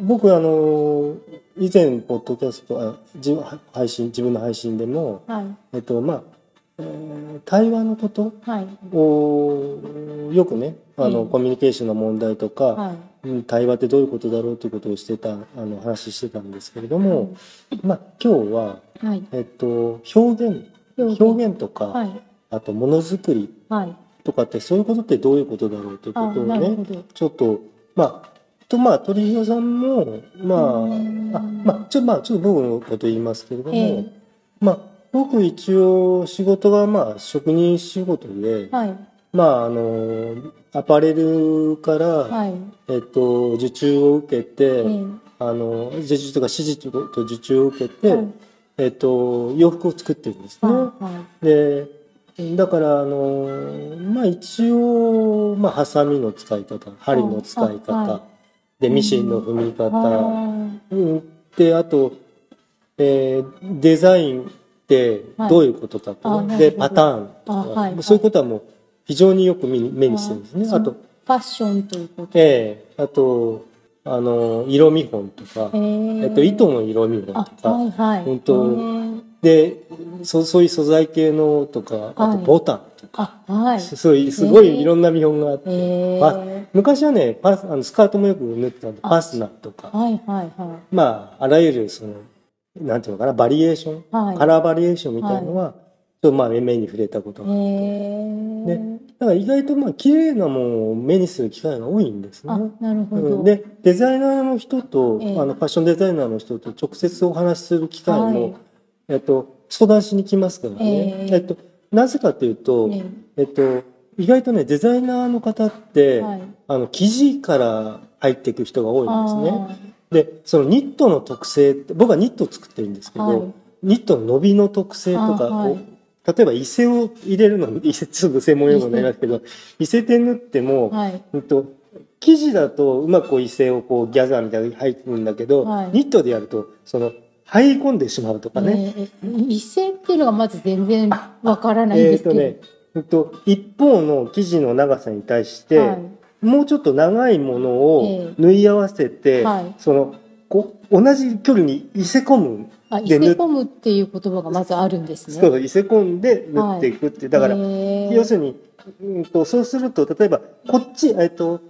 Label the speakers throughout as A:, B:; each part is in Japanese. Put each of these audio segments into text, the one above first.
A: 僕あの以前ポッドキャストあ自分配信自分の配信でも
B: はい。
A: えっとまあ、えー対話のこと
B: はい。
A: をよくねあの、
B: うん。
A: コミュニケーションの問題とか、
B: はい。
A: うん対話ってどういうことだろうということをしてたあの話してたんですけれども、まあ今日は、
B: はい。
A: えっと、表現表現。とか、
B: はい。
A: あとものづくり
B: はい。
A: とかってそういうことってどういうことだろうという
B: あ
A: ことをねちょっとまあとまあ鳥広さんもまあ
B: うん。
A: あまあちょまあちょっと僕のこと言いますけれども、
B: ええ。
A: まあ僕一応仕事がまあ職人仕事で、
B: はい。
A: まああのアパレルから、
B: はい。
A: えっと受注を受けて、
B: ええ。
A: あの受注とか指示とと受注を受けて、
B: はい。
A: えっと洋服を作ってるんですね。でだからあのまあ一応まあハサミの使い方針の使い方、でミシンの踏み方、
B: あ
A: うん、であと、えーデザインってどういうことかと、
B: はい
A: でパターンとか、
B: あはいはい。
A: そういうことはもう非常によく目に目にしてるんですね。
B: あ
A: あと、
B: ファッションということ。
A: ええあとあの色見本とか、
B: え
A: えっと、糸の色見本
B: あ
A: とか、
B: はいはい。
A: 本当
B: えー
A: でそそういう素材系のとかあと
B: はい。
A: ボタンとか、
B: あはい。
A: そういうすごいいろんな見本があって、
B: え
A: あ
B: ー
A: 昔はねパスあのスカートもよく縫ってたんで
B: あ
A: パスナーとか。
B: はいはいは
A: まああらゆるそのなんていうのかなバリエーション、
B: いはい。
A: カラーバリエーションみたいなのは、ちょっとまあ目に触れたことが、
B: えー。
A: ねだから意外とまあ綺麗なものを目にする機会が多いんですね。
B: あ。なるほ
A: う
B: ど
A: ん。でデザイナーの人と、
B: ええ。
A: あのファッションデザイナーの人と直接お話しする機会も、
B: はい
A: えっと、相談しに来ますからね、
B: ええ。
A: えっと、なぜかというと、
B: ね
A: え。っと、意外とねデザイナーの方って、
B: はい。
A: あの生地から入っていく人が多いんですね。
B: あ
A: でそのニットの特性って僕はニットを作ってるんですけど、
B: はい。
A: ニットの伸びの特性とか、
B: あはい。
A: 例えば伊勢を入れるのに伊勢ちょっと専門用語になりますけど伊勢。手縫っても、
B: ーはい。
A: うんと生地だとうまく伊勢をこうギャザーみたいに入るんだけど、
B: はい。
A: ニットでやるとその入り込んでしまうとかね。
B: えー一線っていうのがまず全然わからないんですけど、
A: とね、うんと一方の生地の長さに対して、
B: はい。
A: もうちょっと長いものを
B: ええ。
A: 縫い合わせて、
B: はい。
A: そのこう同じ距離に伊勢込む
B: あ、伊
A: で
B: 勢込むっていう言葉がまずあるんですね。
A: そう伊勢込んで縫っていくって、だから、要するに、うん、とそうすると例えばこっち、えっと、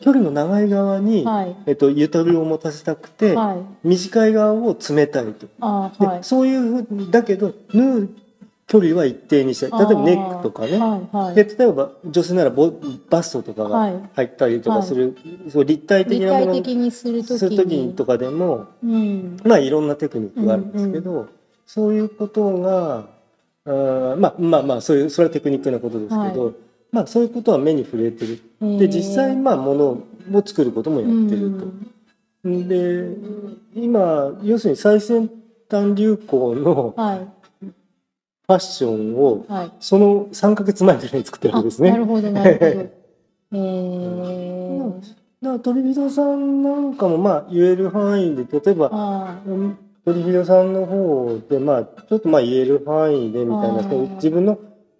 A: 距離の長い側に、
B: はい。
A: えっと、ゆとりを持たせたくて、
B: はい。
A: 短い側を冷たいと。
B: はい。
A: そういうふうだけど縫う距離は一定にしたい例えばネックとかね。で例えば女性ならボバストとか
B: はい
A: が入ったりとかする、そう立体的
B: 立
A: なものに
B: する
A: 時に
B: に。
A: とかでも
B: うん。
A: まあいろんなテクニックがあるんですけど、そういうことがあーまあまあまあそういうそれはテクニックなことですけど、
B: はい
A: まあそういうことは目に触れてるで実際まあものを作ることもやってると。で今要するに最先端流行の
B: はい。
A: ファッションを
B: はい。
A: その3ヶ月前ぐらいに作ってるわ
B: あ
A: けですね。
B: なるほど、なるほど。えー。
A: だから鳥人さんなんかもまあ言える範囲で例えば鳥人さんの方でまあちょっとまあ言える範囲でみたいな自分の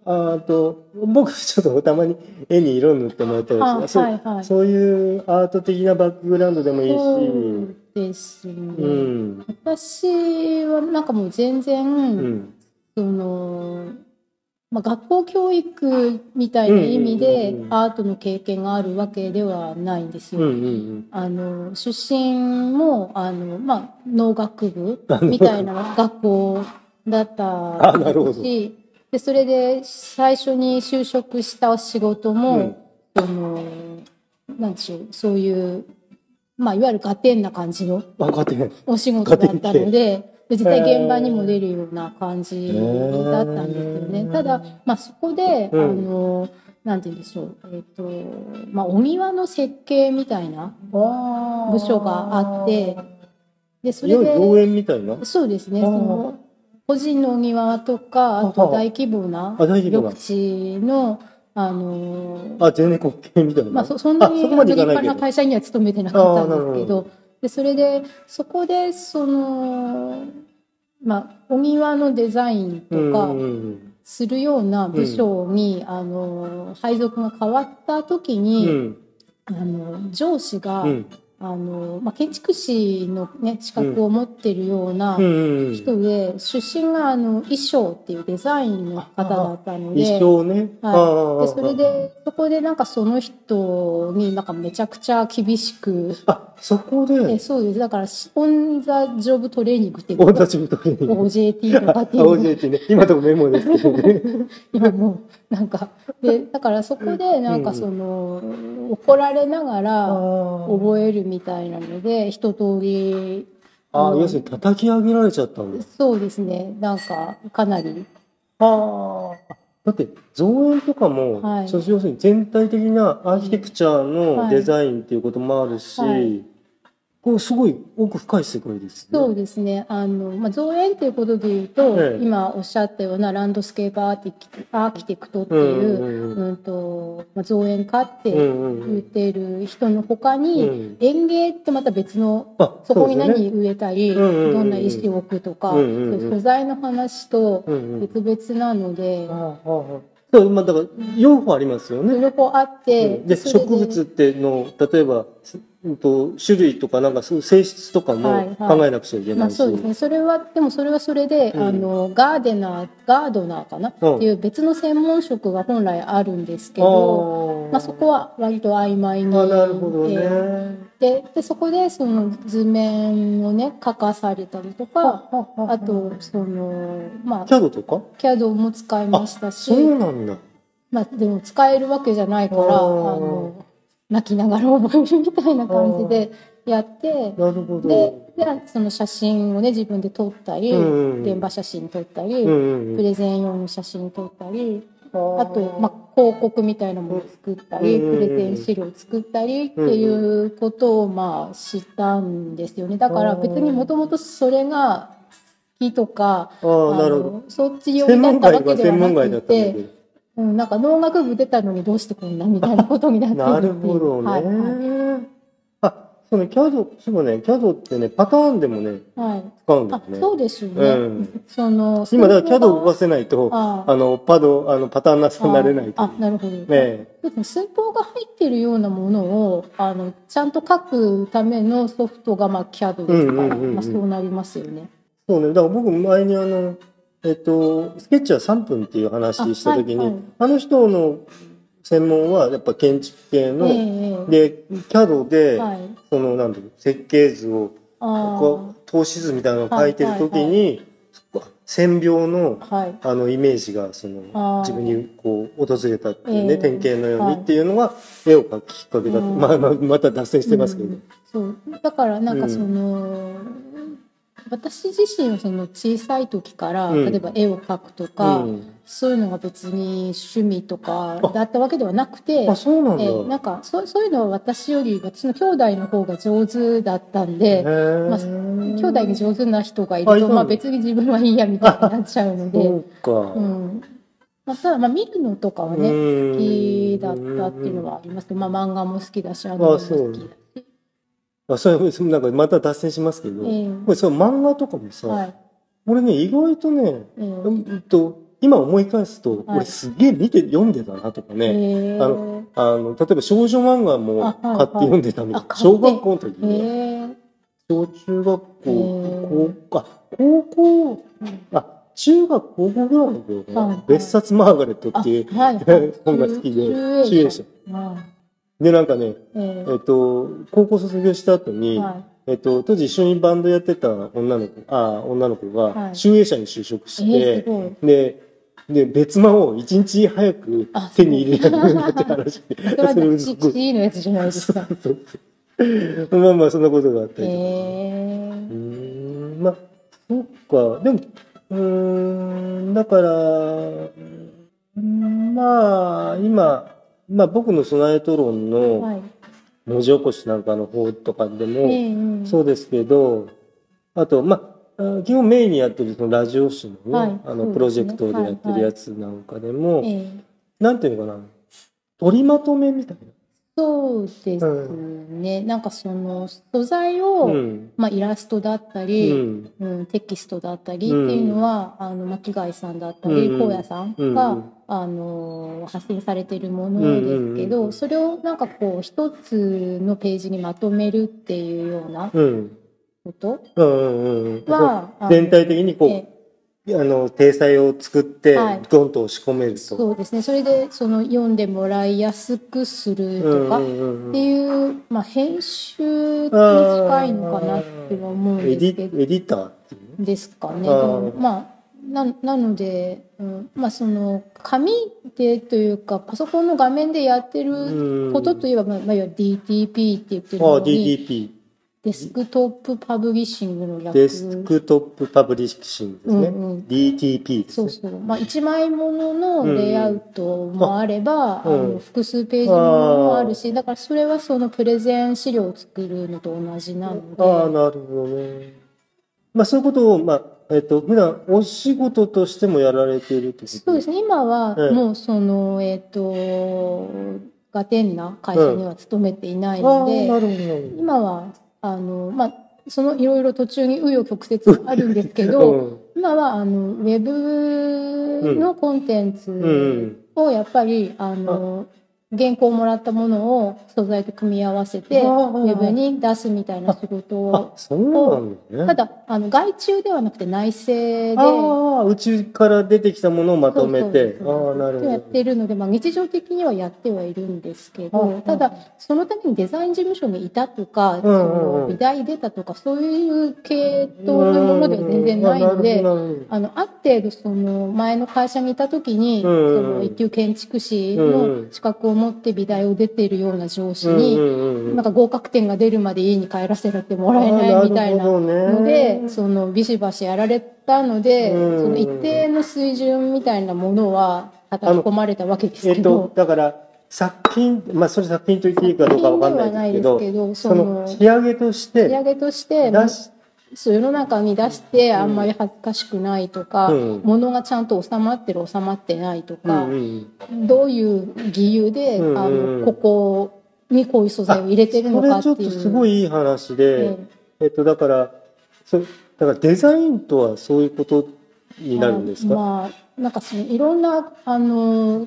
A: あと僕ちょっとたまに絵に色塗ってもらったり
B: あ、
A: とかそう,、
B: はいはい。
A: そういうアート的なバックグラウンドでもいいし。
B: そうですね。
A: うん。
B: 私はなんかもう全然、
A: うん。
B: その、まあ、学校教育みたいな意味で
A: うんうんうんうん。
B: アートの経験があるわけではないんですよ。
A: うんうん
B: あの出身もあの、まあ、農学部
A: あ
B: みたいな学校だった
A: あなるほど。
B: しでそれで最初に就職した仕事も、
A: うん。
B: そのなんでしょうそういう、まあ、いわゆるガテンな感じのお仕事だったので。で実際現場にも出るような感じだったんですよね。ただ、まあ、そこで、
A: うん。
B: あのなんて言うんでしょう、えっとまあ、お庭の設計みたいな部署があってでそれで
A: 園みたいな？
B: そうですね。その個人のお庭とかあと大規模な緑地のあの
A: あ全然滑稽みたいな、
B: まあ、そそんなに立派な会社には勤めてなかったんですけどでそれでそこでその、まあ、お庭のデザインとか
A: うんうん
B: するような部署に、あの配属が変わった時に、
A: うん。
B: あの上司が、
A: うん
B: あの、まあ、建築士のね資格を持ってるような。人で、出身があの衣装っていうデザインの方だったので
A: 一生ね。
B: はい、で
A: あ
B: それでそこでなんかその人になんかめちゃくちゃ厳しく、
A: あ、そこ
B: え
A: で、
B: そうですだからオン・ザ・ジョブ・トレーニングっていう
A: 大立ち太りに。
B: OJT とかっていうの
A: OJT ね。今とこメモですけどね。
B: 今もうなんかでだからそこでなんかその、怒られながら覚えるみたいなので一通り
A: ああ、
B: うん
A: 要するに叩き上げられちゃったんです。
B: そうですねなんかかなり
A: ああ。だって造園とかも、
B: はい。
A: そう要するに全体的なアーキテクチャのデザインっていうこともあるし、
B: はい
A: これすごい奥深い世界ですね。
B: そうですね。あの、まあ、造園っていうことで言うと、
A: ええ。
B: 今おっしゃったようなランドスケープアーティアーキテクトっていう、
A: うんうん
B: うん。とまあ、造園家って
A: うんうんうん。
B: 言ってる人の他に、
A: うん。
B: 園芸ってまた別の
A: あ
B: そこに何植えたり、
A: うんうんうん。
B: どんな石を置くとか、
A: うんうんうん。
B: そういう素材の話と
A: うんうん
B: 別々なので、
A: そうまあだから両方ありますよね。
B: 両方あって、
A: うん。で植物っての例えば、うんと、種類とかなんかそ性質とかも
B: はいはい。
A: 考えなくちゃいけ
B: まあ
A: ないし、
B: そうですね。それはでもそれはそれで、
A: うん。
B: あのガーデナーガードナーかな、
A: うん。
B: っていう別の専門職が本来あるんですけど、
A: あ
B: まあ、そこは割と曖昧に。
A: あなるほどね、
B: えー。ででそこでその図面をね書かされたりとかあとそのまあ
A: キャドとか
B: ？CAD も使いましたし。
A: そうなんだ。
B: まあ、でも使えるわけじゃないからあの泣きながら覚えるみたいな感じでやってででその写真をね自分で撮ったり、
A: うん
B: 現場写真撮ったり、
A: うんうんうん。
B: プレゼン用の写真撮ったり
A: あ
B: と、まあ、広告みたいなものを作ったり、
A: うん
B: プレゼン資料を作ったりっていうことをまあしたんですよね。だから別にもともとそれが好きとか
A: あ
B: のそっち寄り
A: 専門
B: だったわけではなくてうん、なんか農学部出たのにどうしてこんなみたいなことになって
A: なるほどね、
B: はいはい
A: あそのキャドそうねキャドってねパターンでもね
B: はい、あ
A: 使うんだよね。
B: そうですよね、
A: うん。
B: その
A: 今だからキャドを動かせないと
B: あ
A: あ。のパドあのパターンなしになれないと
B: あなるほど、
A: ね
B: でも寸法が入ってるようなものをあのちゃんと書くためのソフトが、まあ、CAD ですから、
A: うんうんうんうん。
B: まあ、そうなりますよね。
A: そうね。だから僕前にあのえっとスケッチは3分っていう話した時にあ,、
B: あはいはい。
A: の人の専門はやっぱ建築系の、
B: ええ
A: で CAD で、
B: はい、
A: そのなんだろう設計図を
B: あ
A: こう透視図みたいなのを書いてる時に、線描の
B: あ
A: のイメージがその
B: あー。
A: 自分にこう訪れたっていうね、
B: ええ。
A: 典型のよう
B: はい。
A: にっていうのが絵を描くきっかけだと、
B: うん。
A: まあまあまた脱線してますけど、
B: うん。そう。だからなんかその、私自身はその小さい時から、
A: うん。
B: 例えば絵を描くとか、
A: うん。
B: そういうのが別に趣味とかだったわけではなくて
A: あそうなんだ、
B: えーなんかそうそういうのは私より私の兄弟の方が上手だったんで、
A: へ
B: まあ、
A: ー
B: 兄弟に上手な人がいると、まあ、別に自分はいいやみたいになっちゃうので、
A: そう
B: ん。まあ、ただまあ見るのとかはね
A: うん。
B: 好きだったっていうのはあります。けど、まあ、漫画も好きだしアニメも好きだし、
A: あそれなんかまた脱線しますけど、
B: ええ。
A: これその漫画とかもさ、
B: はい。
A: 俺ね意外とね、
B: ええ。
A: うんと今思い返すと、
B: はい。
A: 俺すげえ見て読んでたなとかね、
B: え。
A: あのあの例えば少女漫画も買って読んでたみたいな、小学校の時
B: え
A: に、
B: え。
A: 小中学校、高あ高校あ中学高校ぐらいの頃かな、
B: はいはい。
A: 別冊マーガレット
B: あ
A: っていう
B: はい。
A: 本が好きで
B: 集英
A: 社
B: あ
A: でなんかね
B: え
A: えっと高校卒業した後に、
B: えは
A: えっと、当時一緒にバンドやってた女の子、あ女の子が、
B: はい
A: 集英社に就職して、
B: すごい
A: で、で、別間を一日早く
B: あ
A: 手に入れられるんだって話で。
B: それは
A: それを
B: ね
A: すごい
B: のやつじゃないですか。
A: そうそうまあまあ、そんなことがあったりとか。
B: え
A: ーん、まあ、そっか。でも、うーん、だから、うんまあ、今、まあ僕の備えトロンの
B: はい。
A: 文字起こしなんかの方とかでも、
B: ええ
A: そうですけど、あと、まあ、あ基本メインにやってるそのラジオ誌のね、
B: はい。
A: あの、プロジェクトでやってるやつなんかでも、
B: ええ
A: なんていうのかな、取りまとめみたいな。
B: そうですね、なんかその素材を、
A: うん。
B: まあ、イラストだった
A: う
B: り、
A: ん。
B: うんテキストだったりっていうのは、あの巻貝さんだったり
A: うん
B: 荒野さん
A: うん
B: が、あの発信されているものですけど、
A: うん
B: それをなんかこう一つのページにまとめるっていうような
A: うん。
B: こと
A: うんうんうん全体的にこう、
B: え
A: あの体裁を作って
B: はい。
A: ドンと押し込めると。
B: そうですね。それでその読んでもらいやすくするとかっ
A: うんうんうん。
B: ていう、まあ、編集に近いのかなっては思うんですけど。
A: ィエディター
B: ですかね。まあななので、うん、まあその紙でというかパソコンの画面でやってることといえば、まあ、まあいわゆる DTP って言ってる
A: ああ
B: のに
A: DTP
B: デスクトップパブリッシングの略。
A: デスクトップパブリッシングですね、
B: うんうん。
A: DTP ですね。
B: そうそう、まあ、一枚もののレイアウトもあれば、
A: うん。
B: あの複数ページものもあるしだからそれはそのプレゼン資料を作るのと同じなので。
A: ああなるほどね。まあそういうことをまあえっと普段お仕事としてもやられているってこと
B: そうですね。今は
A: ええ。
B: もうそのえっ、とガテンな会社には勤めていないので、今はあのまあそのいろいろ途中に紆余曲折あるんですけど、
A: うん。
B: 今はあのウェブのコンテンツ
A: うん
B: をやっぱりあの原稿もらったものを素材と組み合わせてウェブに出すみたいな仕事
A: あ
B: を
A: そうなんだね。
B: ただあの外注ではなくて内製で。
A: ああうちから出てきたものをまとめて。ああなるほ
B: やっ
A: ど
B: てるので、まあ、日常的にはやってはいるんですけ
A: あ
B: どただそのためにデザイン事務所にいたとか、その美大出たとかそういう系統のものでは全然ないので。あのある程度その前の会社にいた時に、その一級建築士の
A: ん
B: 資格を持って美大を出ているような上司
A: うん
B: に、なんか合格点が出るまで家に帰らせられてもらえないみたいなの
A: の
B: でそのビシバシやられたので、
A: うん。
B: その一定の水準みたいなものは叩き込まれたわけです
A: えっと
B: けど。
A: だから作品まあそれ作品と言っていいかどうかわかんないですけど
B: けど
A: その仕上げとし
B: 仕上
A: て
B: げとして
A: 出し
B: そう世の中に出してあんまり恥ずかしくないとか、
A: うん。
B: 物がちゃんと収まってる収まってないと
A: う
B: か、
A: んうん。
B: どういう理由で、
A: うんうん
B: あのここにこういう素材を入れてるの
A: それ
B: かっていう。
A: ちょっとすごいいい話で、
B: え。
A: えっとだからそだからデザインとはそういうことになるんですか、
B: まあなんかそのいろんなあの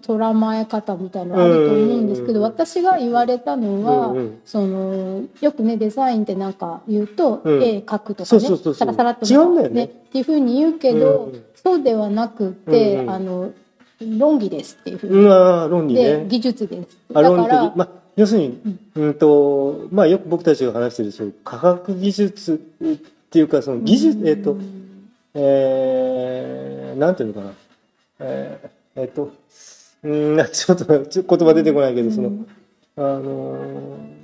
B: 捉え方みたいなのあると思うんですけど、
A: うん。
B: 私が言われたのは、
A: うんうん。
B: そのよくねデザインってなんか言うと、
A: うん。
B: 絵描くとかね
A: そうそうそうそう。
B: サラサラっと
A: 違うんだよね。
B: っていうふうに言うけど、
A: うん
B: そうではなくて、
A: うんうん。
B: あの論議ですっていうふうに、
A: うん、論理ね。
B: で技術です。
A: あ
B: だから
A: まあ、要するに、うん。とまあ、よく僕たちが話してるそういう科学技術っていうかその技術、えっとえー、なんていうのかな。えー、えっとうん ちょっとちょ言葉出てこないけどその、あのー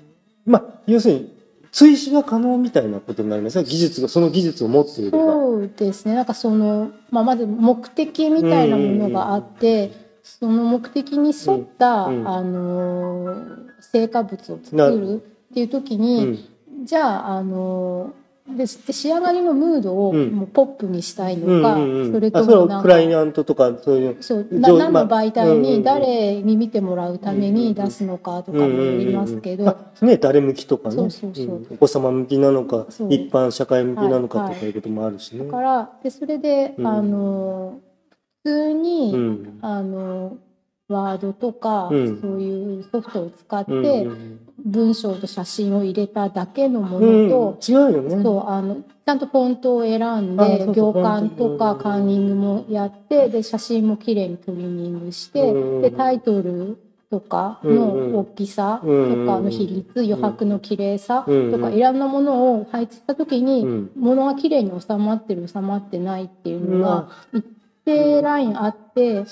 A: まあ要するに追試が可能みたいなことになりますね。技術がその技術を持っていれば。
B: そうですね。なんかその、まあ、まず目的みたいなものがあって、その目的に沿った、
A: うんうん。
B: あのー成果物を作
A: な
B: るっていう時
A: う
B: に、
A: ん。
B: じゃあ、あのーでで仕上がりのムードを
A: うん。
B: もうポップにしたい
A: うん
B: のか、
A: うんうん
B: それ
A: あそれ
B: ともなん
A: はクライ
B: か
A: アントとかそういう
B: そう何の
A: まあ
B: 媒体
A: うんうんうん。
B: に誰に見てもらうために出すのかとかもよりますけど、
A: あね、誰向きとかね。
B: そうそうそう。
A: うん。お子様向きなのか一般社会向きなのか
B: はい
A: とかいうこともあるしね。
B: だからでそれで、
A: うん。
B: あの普通に、
A: うん。
B: あのワードとか、
A: うん。
B: そういうソフトを使って、
A: うんうん
B: 文章と写真を入れただけのも
A: うん。
B: のと、
A: 違うよね。
B: そうあのちゃんとフォントを選んで行間とかカーニングもやってで写真もきれいにトリミングして、
A: うん
B: でタイトルとか
A: うんうん。
B: の大きさと
A: うん
B: かの比率、余白の綺麗さ
A: うん
B: とかいろんなものを配置した時に、
A: うん。
B: ものがきれいに収まってる収まってないっていうのが一定ラインあって。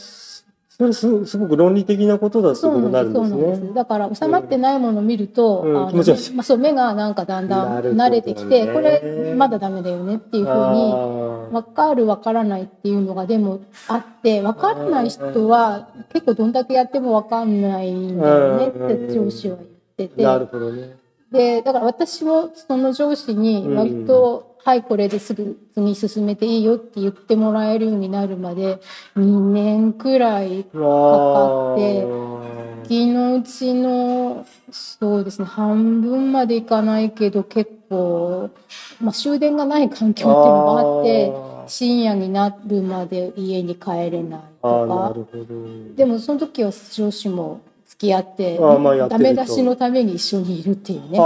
A: それすすごく論理的なことだって
B: そ
A: ことになるんですね。
B: だから収まってないものを見ると、
A: うん。
B: あの
A: 気持ち悪い。
B: ま あ、そう目がなんかだんだ
A: なん
B: 慣れてきて、これまだダメだよねっていうふうに
A: あ
B: 分かる分からないっていうのがでもあって分からない人は結構どんだけやっても分かんないんだよねって上司は言ってて。
A: ーなるほどね。
B: でだから私もその上司に割と「はいこれですぐ次進めていいよ」って言ってもらえるようになるまで2年くらいかかって月のうちのそうですね半分までいかないけど結構、まあ、終電がない環境っていうのがあって深夜になるまで家に帰れないとか。でもその時は上司も付き合ってダメ出しのために一緒にいるっていうね。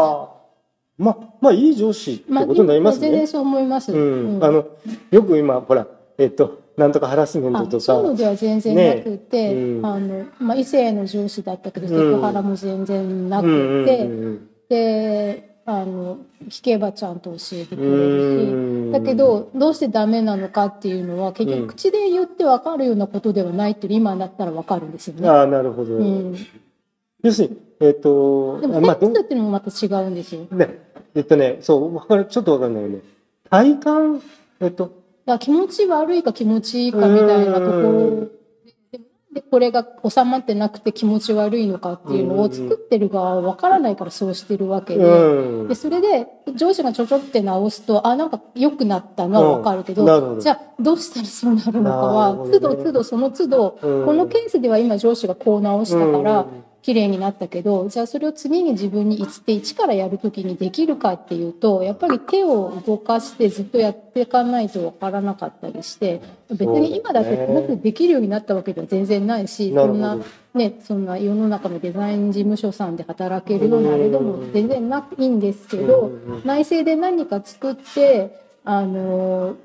A: まあ、まあいい上司ってことになりますね。
B: 全然そう思います。
A: うん。あの、よく今、ほら、えっと、なんとかハラスメントとか。
B: そういうのでは全然なくて、ねうん、あの、まあ異性の上司だったけど、セクハラも全然なくて、で、あの、聞けばちゃんと教えてくれるし、だけど、どうしてダメなのかっていうのは、結局口で言って分かるようなことではないっていう今だったら分かるんですよね。
A: ああ、なるほど。うん、要するに、えっ、ー、と、
B: でも、フェンスっていうのもまた違うんですよ。
A: ね。えっとね、そう、わかる、ちょっとわかんないよね。体感、えっと。
B: だ気持ち悪いか気持ちいいかみたいなところで、これが収まってなくて気持ち悪いのかっていうのを作ってる側はわからないからそうしてるわけで、で、それで上司がちょちょって直すと、あ、なんか良くなったのはわかるけど、ど。じゃあどうしたらそうなるのかは、都度都度その都度、このケースでは今上司がこう直したから、綺麗になったけどじゃあそれを次に自分に1って1からやる時にできるかっていうとやっぱり手を動かしてずっとやっていかないと分からなかったりして別に今だってすごくできるようになったわけでは全然ないしそんなねそんな世の中のデザイン事務所さんで働けるようなあれでも全然ないんですけど内政で何か作ってあの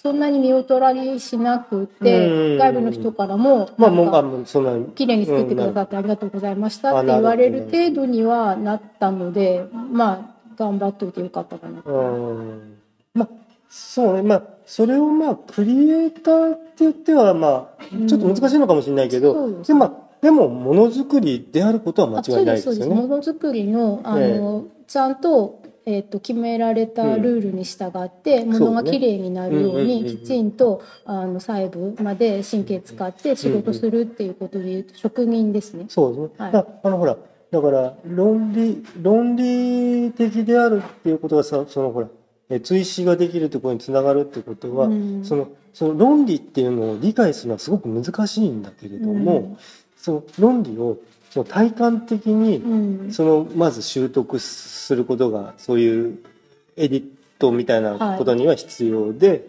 B: そんなに見劣らりしなくて、外部の人からも、まあ、もう、そんな綺麗に作ってくださってありがとうございましたって言われる程度にはなったので、まあ、頑張っておいてよかったかなと。
A: まあ、そうね。まあ、それをまあ、クリエイターって言っては、まあ、ちょっと難しいのかもしれないけど、うん、でも、でも、ものづくりであることは間違いないですよね。
B: ものづくりの、あの、ちゃんとえーと、決められたルールに従って、ものがきれいになるようにきちんとあの細部まで神経使って仕事するっていうことでいうと職人ですね。
A: そうですね、はい、あのほらだから論理論理的であるっていうことがさそのほら追試ができるってことにつながるってことは、うん、そのその論理っていうのを理解するのはすごく難しいんだけれども、うん、その論理をその体感的にそのまず習得することがそういうエディットみたいなことには必要で、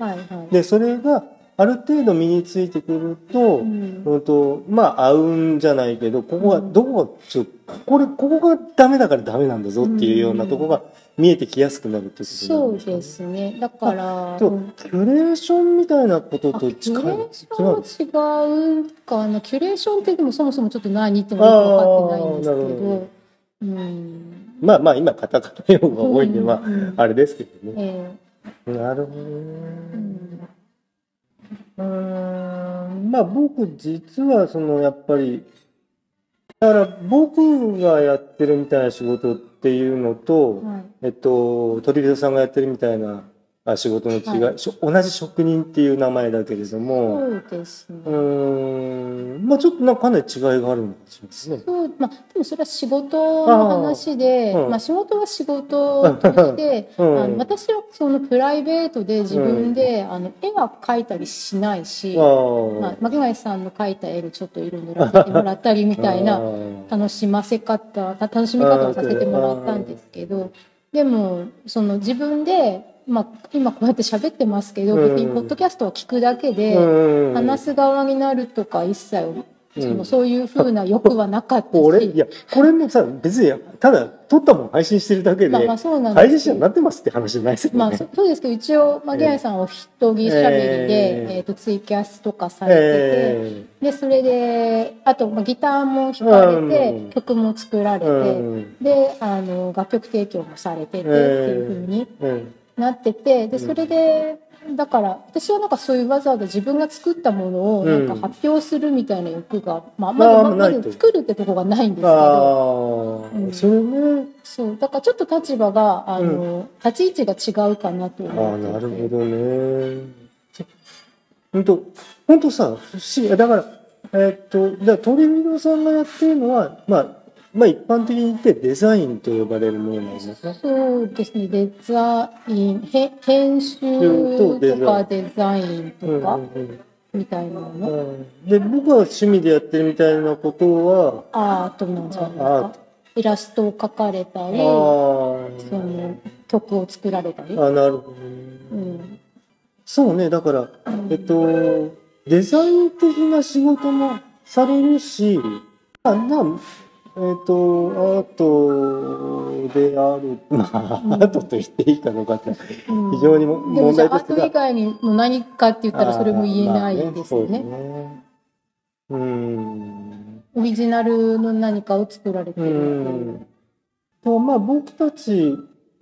A: でそれがある程度身についてくると、うん、とまあ合うんじゃないけどここはどこがちょこれここがダメだからダメなんだぞっていうようなとこが見えてきやすくなるってこと
B: そうですね。だから
A: キュレーションみたいなことと
B: 近いキュレーションは違うかな。キュレーションってでもそもそもちょっと何言ってもよく分かってないんですけど。
A: うん。まあまあ今カタカナ用が多いんで、まああれですけどね、えー、なるほどね、うんうんまあ僕実はそのやっぱりだから僕がやってるみたいな仕事っていうのと、はい、えっと鳥人さんがやってるみたいな仕事の違い、はい、同じ職人っていう名前だけれども。
B: そうですね。う
A: ん。まあちょっとなんかかなり違いがあるんですね。
B: そうまあでもそれは仕事の話で、うん、まあ仕事は仕事として、うん、あの私はそのプライベートで自分で、うん、あの絵は描いたりしないし、まあ、巻貝さんの描いた絵でちょっと色塗らせてもらったりみたいな楽しませ方楽しみ方をさせてもらったんですけどでもその自分でまあ、今こうやって喋ってますけど、別にポッドキャストを聞くだけで、話す側になるとか一切そのそういうふうな欲はなかったし、
A: これいやこれもさ別にただ撮ったもん配信してるだけで,、まあ、まあそうなん配信者になってますって話じゃないですよね。
B: まあそうですけど一応マギアさんお一人しゃべりで、えー、えーとツイキャスとかされてて、えー、でそれであと、まあ、ギターも弾かれて、うん、曲も作られて、うん、であの楽曲提供もされててっていうふうに。うんなっててでそれで、だから私はなんかそういうわざわざ自分が作ったものをなんか発表するみたいな欲が、まあ、まだまだ作るってとこがないんですけど、
A: うん、それね。
B: そう。だからちょっと立場があの、立ち位置が違うかなと
A: 思ってあなるほどね。本当本当さ不思議。だからえー、っとじゃ鳥見さんがやってるのはまあまあ一般的に言ってデザインと呼ばれるものなんですか？
B: そうですね、デザイン、へ編集とかデザインとか、
A: うんうん
B: みたいなの、
A: うん。で僕は趣味でやってるみたいなことは
B: アートなんじゃないですか。イラストを描かれた
A: あ
B: り、
A: ー。
B: その曲を作られたり？
A: あなるほどね、
B: うん、
A: そうね。だからえっとデザイン的な仕事もされるしあなえっとアートである。まあ、
B: うん。
A: アートと言っていいかどうかって
B: うん。
A: 非常にも
B: でも
A: 問
B: じゃあアート以外にも何かって言ったらそれも言えないですよね。
A: まあそうですね。うん。
B: オリジナルの何かを作られて
A: う
B: る。
A: ん。とまあ僕たち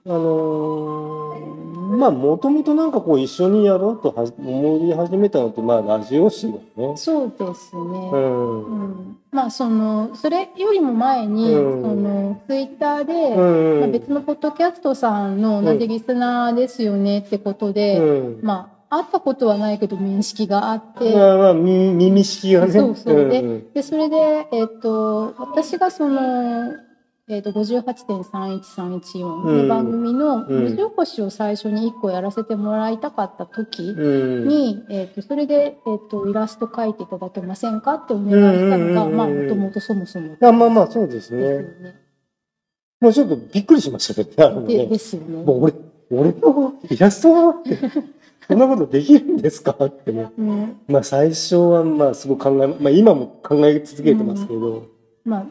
A: あのーまあもともとなんかこう一緒にやろうとは思い始めたのってまあラジオ誌だね。
B: そうですね。
A: うん
B: うんまあそのそれよりも前に、
A: うん
B: そのツイッターで、
A: うん
B: まあ、別のポッドキャストさんの同じリスナーですよねってことで、
A: うん
B: まあ会ったことはないけど面識があって、
A: まあまあみ耳式がね。
B: そうそうで
A: ん
B: でそれで、えっと私がその、えっと58.31314
A: うん
B: の番組の
A: うん
B: 文字起こしを最初に1個やらせてもらいたかった時
A: うん
B: に、えっとそれで、えっとイラスト描いていただけませんかってお願いしたのが、もともとそもそも
A: あまあまあそうです
B: ですよ
A: ね。
B: ね。
A: もうちょっとびっくりしましたけどね。
B: で
A: ね
B: ですよね。
A: もう俺、俺のイラストって、そんなことできるんですかってね。
B: うん
A: まあ最初はまあすごい考え、まあ今も考え続けてますけど。
B: まあ、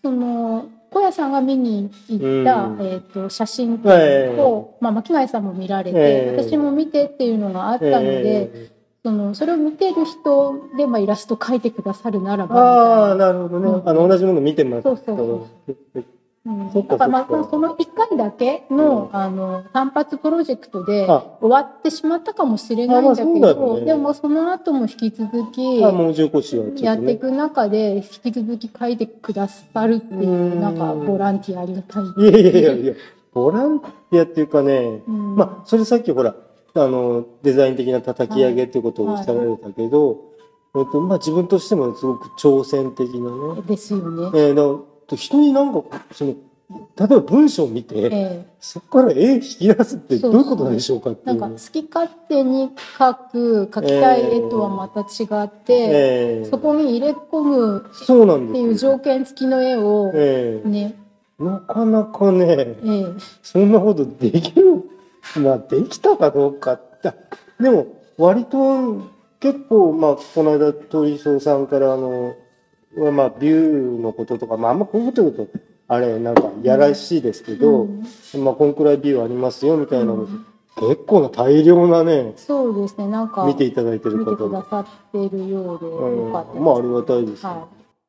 B: その小屋さんが見に行った、
A: うん
B: えー、と写真を、
A: え
B: まあ、巻貝さんも見られて、
A: ええ
B: 私も見てっていうのがあったので、
A: え
B: そのそれを見てる人で、まあ、イラスト描いてくださるなら
A: あ
B: ば
A: あ、
B: みたいな。
A: なるほどね。
B: うん
A: あの、同じもの見てます。
B: そうそうそううん。
A: そっか
B: だからまあ
A: そ
B: の1回だけの,、
A: うん。
B: あの単発プロジェクトで
A: あ。
B: 終わってしまったかもしれないんだけど、
A: よね。
B: でもその後も引き続き。やっていく中で引き続き書いてくださるっていう
A: うん
B: なん。かボランティアありがたい。
A: いやいやいやいや、ボランティアっていうかね、
B: うん。
A: まあ、それさっきほら、あの、デザイン的な叩き上げっていうことをおっしゃられたけど、えっと、まあ自分としてもすごく挑戦的なね。
B: ですよね。
A: えー、だから人になんか、その、例えば文章を見て、
B: え
A: そこから絵引き出すってどういうことでしょうかって。
B: なんか好き勝手に描く描きたい絵とはまた違って、
A: ええ
B: そこに入れ込む
A: そうなん
B: っていう。条件付きの絵を
A: ええ
B: ね、
A: なかなかね、
B: ええ、
A: そんなことできる、まあできたかどうかって。でも、割と結構、まあ、この間、鳥荘さんから、あの、まあ、ビューのこととか、まあ、あんまこういうこと言うと、あれ、なんか、やらしいですけど、
B: うん
A: まあ、こんくらいビューありますよ、みたいなの、
B: うん
A: 結構な大量なね、
B: そうですね、なんか
A: 見ていただいてる
B: 見てくだ。さっているようでよかったです。
A: うんまあ、ありがたいです。
B: は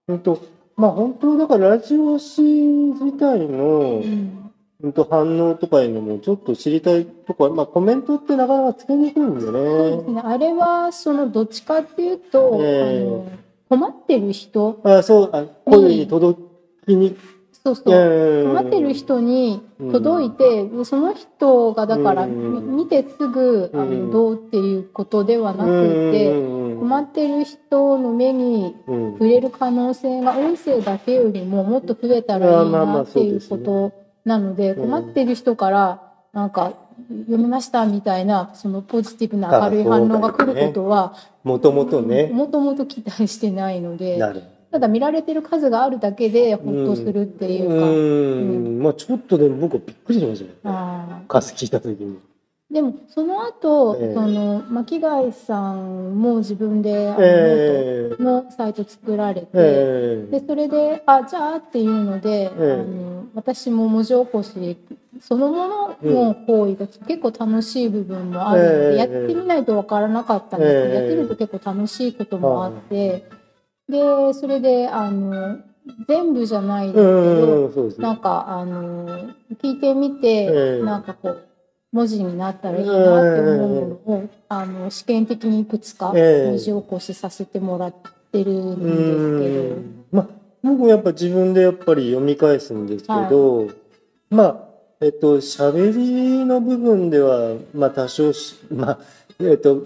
A: 本当まあ、本当だから、ラジオ誌自体の
B: い。う、ん
A: 本当反応とかいうのもちょっと知りたいとか、まあ、コメントってなかなかつけにくいんで
B: そうです
A: ね。
B: ね、あれはそのどっちかっていうと、
A: ええ
B: あの困ってる人
A: あそう、あ声に届きに、
B: そうそう、
A: 困
B: 困ってる人に届いて、でその人がだから、見てすぐあの、
A: うん。
B: どうっていうことではなくて、困ってる人の目に
A: うん。
B: 触れる可能性が音声だけよりももっと増えたらいいなっていうことなので、
A: うん。
B: 困ってる人からなんか読みましたみたいなそのポジティブな明るい反応が来ることは
A: もともとね、
B: もともと期待してないので。ただ見られてる数があるだけでほっとするっていうか、
A: うん、まあちょっとでも僕はびっくりしましたよ。
B: あ
A: 数聞いたときに。
B: ーでもその後、
A: ええ。
B: その巻貝さんも自分であの、のサイト作られて、
A: ええ。
B: でそれで「あじゃあ」っていうので、
A: ええ。
B: あの私も文字起こしそのものの行為が結構楽しい部分もあるので、
A: ええ。
B: やってみないと分からなかったんですけど、
A: ええ。
B: やってみると結構楽しいこともあって、でそれであの全部じゃないですけ
A: う
B: ど。なんかあの聞いてみて、
A: ええ。
B: なんかこう文字になったらいいなって思うものを、あの試験的にいくつか
A: ええ。
B: 文字起こしさせてもらってるん
A: う
B: ですけど。
A: ん。まあ僕もやっぱ自分でやっぱり読み返すんですけど、まあ、えっと、喋りの部分では、まあ多少し、まあ、えっと、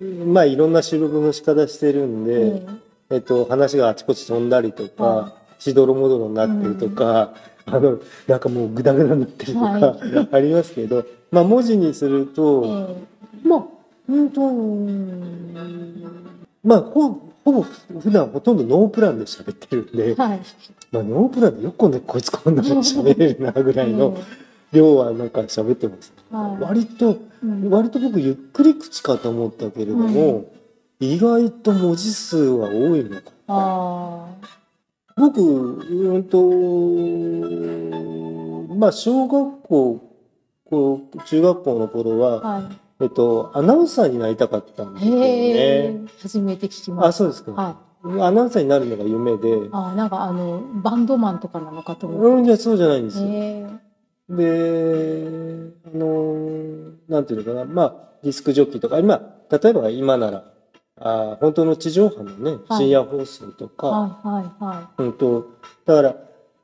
A: まあいろんな収録の仕方してるんで、
B: ええ。
A: えっと、話があちこち飛んだりとか
B: は
A: しどろもどろになってるとか、あのなんかもうグダグダになってるとか、
B: は
A: ありますけど、まあ、文字にすると、
B: え
A: まあうんとうん。まあほほぼ普段ほとんどノープランで喋ってるんで
B: え、はい。
A: まあ、ノープランでよくこんなこいつこんなに喋れるなぐらいの量はなんか喋ってます。
B: はい。
A: 割と
B: うん。
A: 割と僕ゆっくり口かと思ったけれども、意外と文字数は多いのか。
B: あ
A: 僕、うんと、まあ小学校、中学校の頃
B: あ。
A: は、
B: は
A: えっと、アナウンサーになりたかったんです
B: い。
A: よね。。
B: 初めて聞きま
A: あ、
B: し
A: そうですか。
B: た。はい。
A: アナウンサーになるのが夢で、
B: あなんかあの、バンドマンとかなのかと思っ
A: うん、じゃそうじゃないんです
B: て。
A: よ。で、あの、なんていうのかな、まあ、ディスクジョッキーとか、今、例えば今なら、あ本当の地上波のね、
B: はい
A: 深夜放送とか、
B: はいはいは
A: うんと、だから、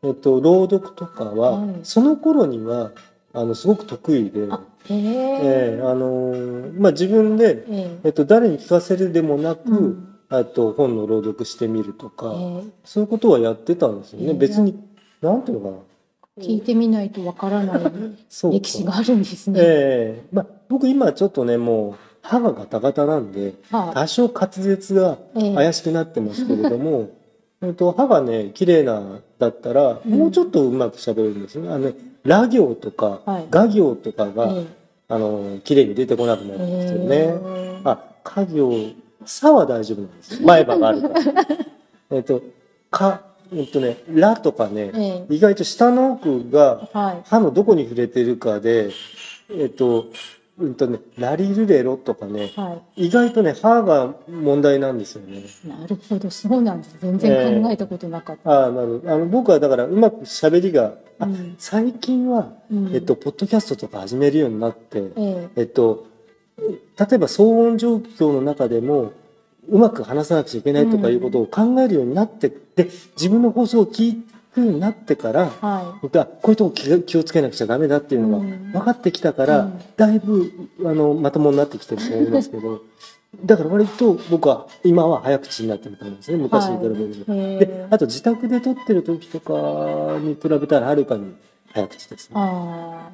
A: えっと、朗読とかは、
B: はい
A: その頃には、あの、すごく得意で、
B: い。あ、へえ。
A: ええあのーまあ、自分で、
B: え
A: えっと、誰に聞かせるでもなく、
B: うん
A: あと、本の朗読してみるとか、
B: え
A: そういうことはやってたんですよね。
B: ええ
A: 別に、なんていうのかな。
B: 聞いてみないとわからない
A: そうか
B: 歴史があるんですね。
A: ええまあ、僕今ちょっとね、もう、歯がガタガタなんで、
B: は
A: 多少滑舌が怪しくなってますけれども、えっと、歯がね、綺麗な、だったら、
B: うん
A: もうちょっとうまく喋れるんですね。あのね、ラ行とか、
B: はい
A: 画行とかが、
B: え
A: あの、綺麗に出てこなくな
B: え
A: るんですよね。
B: え
A: あ、家行、さは大丈夫なんですよ。前歯があるから。えっと、か、えっとね、らとかね、
B: え
A: 意外と下の奥が。歯のどこに触れてるかで、えっと、うんとね、ラリルレロとかね、
B: は
A: 意外とね、歯が問題なんですよね。
B: い。なるほど、そうなんです。全然考えたことなかった。
A: ああ、なる。あの、僕はだからうまく喋りが、あ
B: うん
A: 最近は、
B: うん
A: えっと、ポッドキャストとか始めるようになって、
B: え
A: えっと、例えば騒音状況の中でも、うまく話さなくちゃいけないとかいうことを考えるようになって、で、自分の放送を聞くようになってから、
B: えは
A: 僕はこういうとこ気をつけなくちゃダメだっていうのが
B: うん
A: 分かってきたから、
B: うん
A: だいぶあのまともになってきてると思いますけどだから割と僕は今は早口になってると思うんですね
B: い。
A: 昔に比べると。
B: はいへ
A: で
B: え
A: あと自宅で撮ってる時とかに比べたらはるかに早口ですね。
B: あ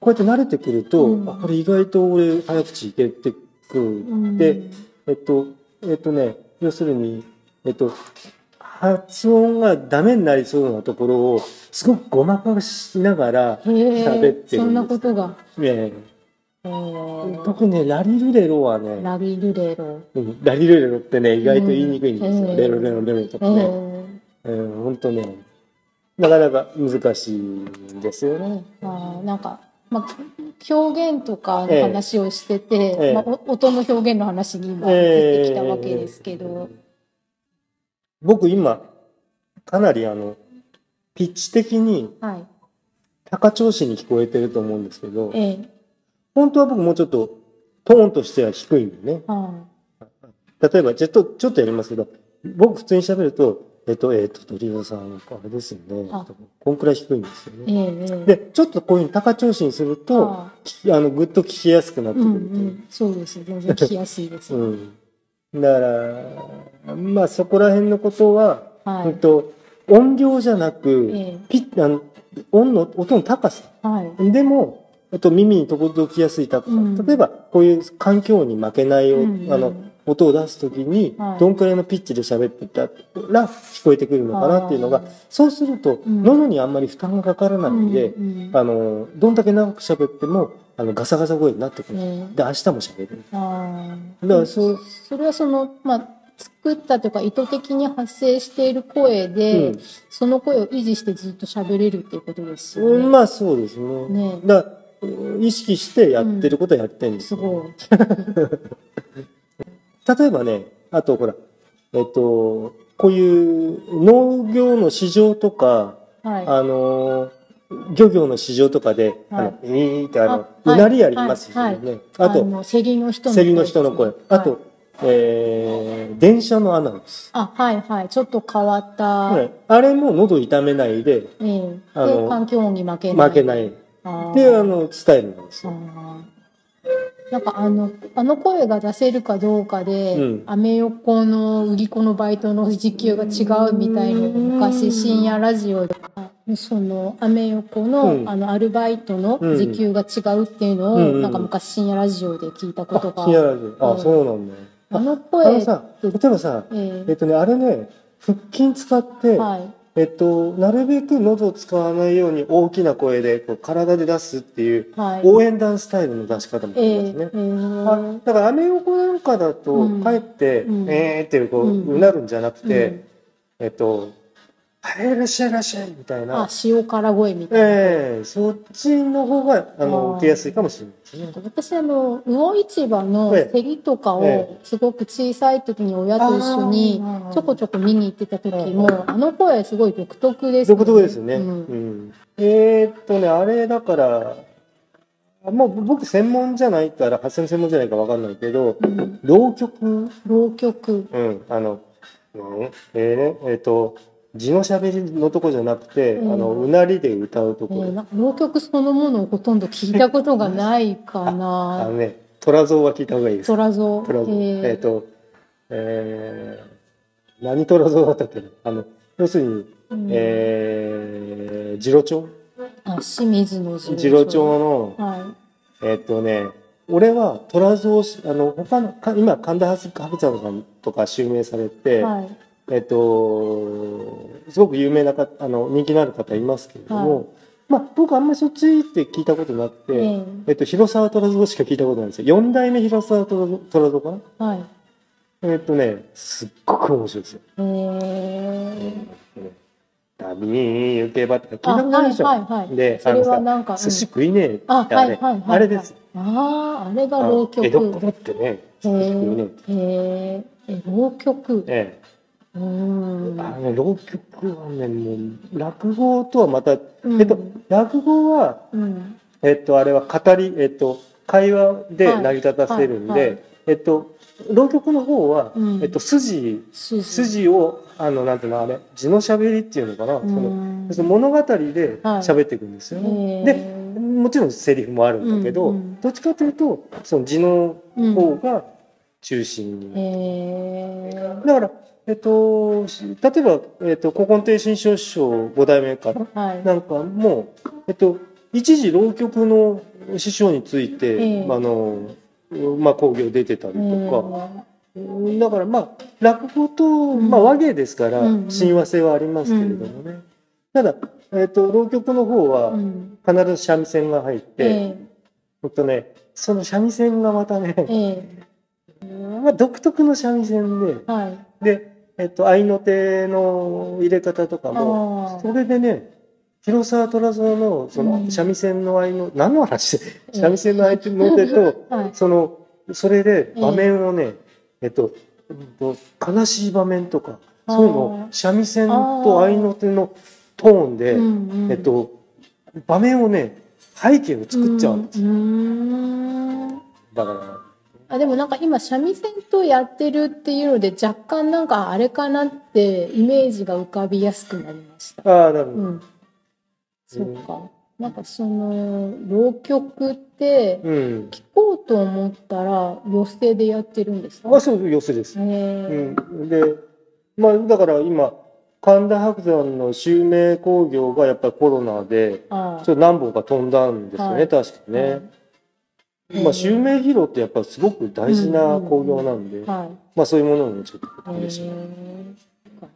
A: こうやって慣れてくると、
B: うん
A: あこれ意外と俺早口いけてく
B: あ。う
A: る。
B: ん
A: で、えっと、えっとね、要するに、えっと、発音がダメになりそうなところをすごくごまかしながら、喋ってるん
B: そんなことが。
A: ね
B: ええ
A: 特にね、ラリルレロはね、
B: ラビルレロ。
A: うんラリルレロってね、意外と言いにくいんですよ。
B: うん
A: レロレロレロと
B: え
A: かね。
B: え
A: うん、ほんとね、なかなか難しいんですよね。
B: あーなんか、まあ、表現とかの話をしてて、
A: ええ
B: まあ、お音の表現の話に今移ってきたわけですけど、
A: 僕今、かなりあの、ピッチ的に
B: はい。
A: 高調子に聞こえてると思うんですけど、
B: ええ
A: 本当は僕もうちょっとトーンとしては低いんでね。
B: は
A: 例えば、ちょっと、ちょっとやりますけど、僕普通に喋ると、えっと、えっと、鳥尾さん、あれですよね。
B: あ
A: こんくらい低いんですよね。
B: えええ
A: で、ちょっとこういうふうに高調子にすると、
B: あ
A: の、ぐっと聞きやすくなって
B: ーうん
A: くると。
B: うん、そうです。全然聞きやすいです。
A: うん。だから、まあそこら辺のことは、
B: はい。
A: うんと、音量じゃなく、
B: ええ
A: ピッ、あの、音の、音の高さ。
B: はい。
A: でも、えっと、耳に届きやすい高さ。
B: うん
A: 例えば、こういう環境に負けない、
B: うん
A: あの、音を出すときに
B: は、い。
A: どんくらいのピッチで喋ってたら聞こえてくるのかなっていうのがそうすると、
B: うん。
A: 喉にあんまり負担がかからないで、
B: うんうん
A: あの、どんだけ長く喋っても、あの、ガサガサ声になってくる。
B: ええ
A: で、明日も喋る。
B: あ
A: だからそう、
B: それはその、まあ、作ったというか意図的に発生している声で、
A: うん。
B: その声を維持してずっと喋れるっていうことですよね。
A: うんまあそうですね。
B: ね。
A: だ意識してやってることはやってるんですよ、
B: すごい。
A: 例えばね、あとほら、えっと、こういう農業の市場とか、
B: はい。
A: あの、漁業の市場とかで、あ
B: はい
A: の、えーってあの、
B: う
A: なりありますよね。あと、
B: の、競りの人の
A: 競りの人の声。あと、えー電車のアナウンス。
B: あ、はいはい。ちょっと変わった。
A: ねあれも喉痛めないで、
B: ええ
A: あの
B: で、環境音に負けない。
A: 負けない。
B: あー
A: っていうあの、スタイルなんですよ。
B: あなんかあの、あの声が出せるかどうかで、
A: うん。
B: アメ横の売り子のバイトの時給が違うみたいのを昔深夜ラジオで、そのアメ横の,、
A: うん。
B: あのアルバイトの時給が違うっていうのを、なんか昔深夜ラジオで聞いたことが、
A: あ、深夜ラジオ。あ、
B: うん。
A: そうなんだ。よ。
B: あの
A: あ
B: 声
A: のさ、例えばさ、
B: え。
A: えっとね、あれね、腹筋使って、
B: はい。
A: えっと、なるべく喉を使わないように大きな声でこう体で出すっていう
B: はい。
A: 応援団スタイルの出し方もあ
B: え
A: りますね。
B: ええー。
A: あだからアメ横なんかだと、
B: うん。
A: かえって、
B: うん。
A: えーってこう、
B: うん。
A: うなるんじゃなくて、
B: うん。
A: えっと、はい、いらっしゃいいらっしゃいみたい
B: あ
A: な、、
B: 塩辛声みたいな。
A: ええそっちの方が、あの、
B: あー。
A: 受けやすいかもしれない。ですね。
B: 私あの魚市場の
A: ええ。
B: 競りとか
A: え
B: をすごく小さい時に親と一緒に
A: あー。
B: ちょこちょこ見に行ってた時もあの声すごい独特です
A: 独特ですよね。
B: う
A: うん。んえーっとね、あれだから、もう僕専門じゃないから、発声の専門じゃないかわかんないけど、
B: うん。
A: 浪曲？
B: 浪曲。
A: うん、あの、ねえーね、えーっと、字の喋りのとこじゃなくて、
B: うん。
A: あの、うなりで歌うとこ。ろ。
B: 浪曲そのものをほとんど聞いたことがないか
A: あ
B: な
A: のね、虎像は聞いた方がいいです。
B: 虎像
A: 虎像。
B: え
A: え
B: ー。
A: ーっと、えー、何虎像だったっけな？あの、要するに、
B: うん。
A: えー、次郎町？
B: あ清水の次
A: 次郎町の、
B: は
A: えっとね、俺は虎像し、あの、他の、か今、神田博士さんとか襲名され
B: い
A: て、
B: はい
A: えっと、すごく有名なか、あの、人気のある方いますけれども、
B: はい。
A: まあ、僕あんまりそっちって聞いたことなくて、
B: えー
A: えっと、広沢虎像しか聞いたことないんですよ。四代目広沢虎像虎像かな？
B: はい。
A: えっとね、すっごく面白いですよ。
B: えー
A: 旅に行けばって聞いた
B: あ
A: ことないでしょ。
B: はいはいはい。
A: で、
B: それはなんか、うん。
A: 寿司食いねえって
B: あ
A: あれ、
B: はいはいはい。
A: あれです。
B: あああれが浪曲。
A: 江戸っ子だってね、
B: へ
A: 寿司食いねえって。
B: ええ浪曲。
A: え
B: うーん。
A: え、あのね、浪曲はね、もう、落語とはまた、
B: うん。
A: えっと、落語は、
B: うん。
A: えっと、あれは語り、えっと、会話で成り立たせるんで、
B: はい。はい。はい
A: えっと、浪曲の方は、
B: うん。
A: えっと、筋、
B: 筋。
A: 筋を、あの、なんていうの、あれ、字の喋りっていうのかな、その、
B: うん。
A: その物語で喋っていくんですよ。ね。で、
B: え
A: もちろんセリフもあるんだけど、
B: うんうん。
A: どっちかというと、その字の
B: ー
A: 方が中心に。
B: えー。
A: だから、えっと、し例えば、えっと、古今亭新章師匠5代目かな
B: はい。
A: なんかも、えっと、一時浪曲の師匠について、
B: ええ。
A: あの、まあ、興行出てたりとか、だからまあ、落語と、
B: ん。
A: まあ、和芸ですから
B: うんうん、
A: 親和性はありますけれどもね。ただ、えっと、浪曲の方は
B: う、ん。
A: 必ず三味線が入って、
B: え
A: ほんとね、その三味線がまたね、
B: ーえ。
A: まあ、独特の三味線で、
B: ーはい。
A: で、えっと、合いの手の入れ方とかも、
B: あ
A: それでね、広沢虎蔵のそ
B: うん。
A: の三味線の合いの、何の話？三味線の合いの手と、
B: あはい。
A: その、それで場面をね、えっと、うんと悲しい場面とか、そういうのを三味線と合いの手のトーンで、
B: うんうん。
A: えっと、場面をね、背景を作っちゃうんですよ。だから、
B: あでもなんか今三味線とやってるっていうので若干なんかあれかなってイメージが浮かびやすくなりました。
A: ああ、なるほど。
B: うん。そっか。なんかその浪曲って
A: うん。
B: 聞こうと思ったら寄席でやってるんですか？
A: あ、そう、寄せです。うん。で、まあ、だから今、神田伯山の襲名興行がやっぱりコロナで、
B: あ
A: ちょっと何本か飛んだんですよね、
B: はい
A: 確かね。まあ、襲名披露ってやっぱすごく大事な興行なんで、
B: はい。
A: まあそういうものもちょっと
B: へ
A: 試し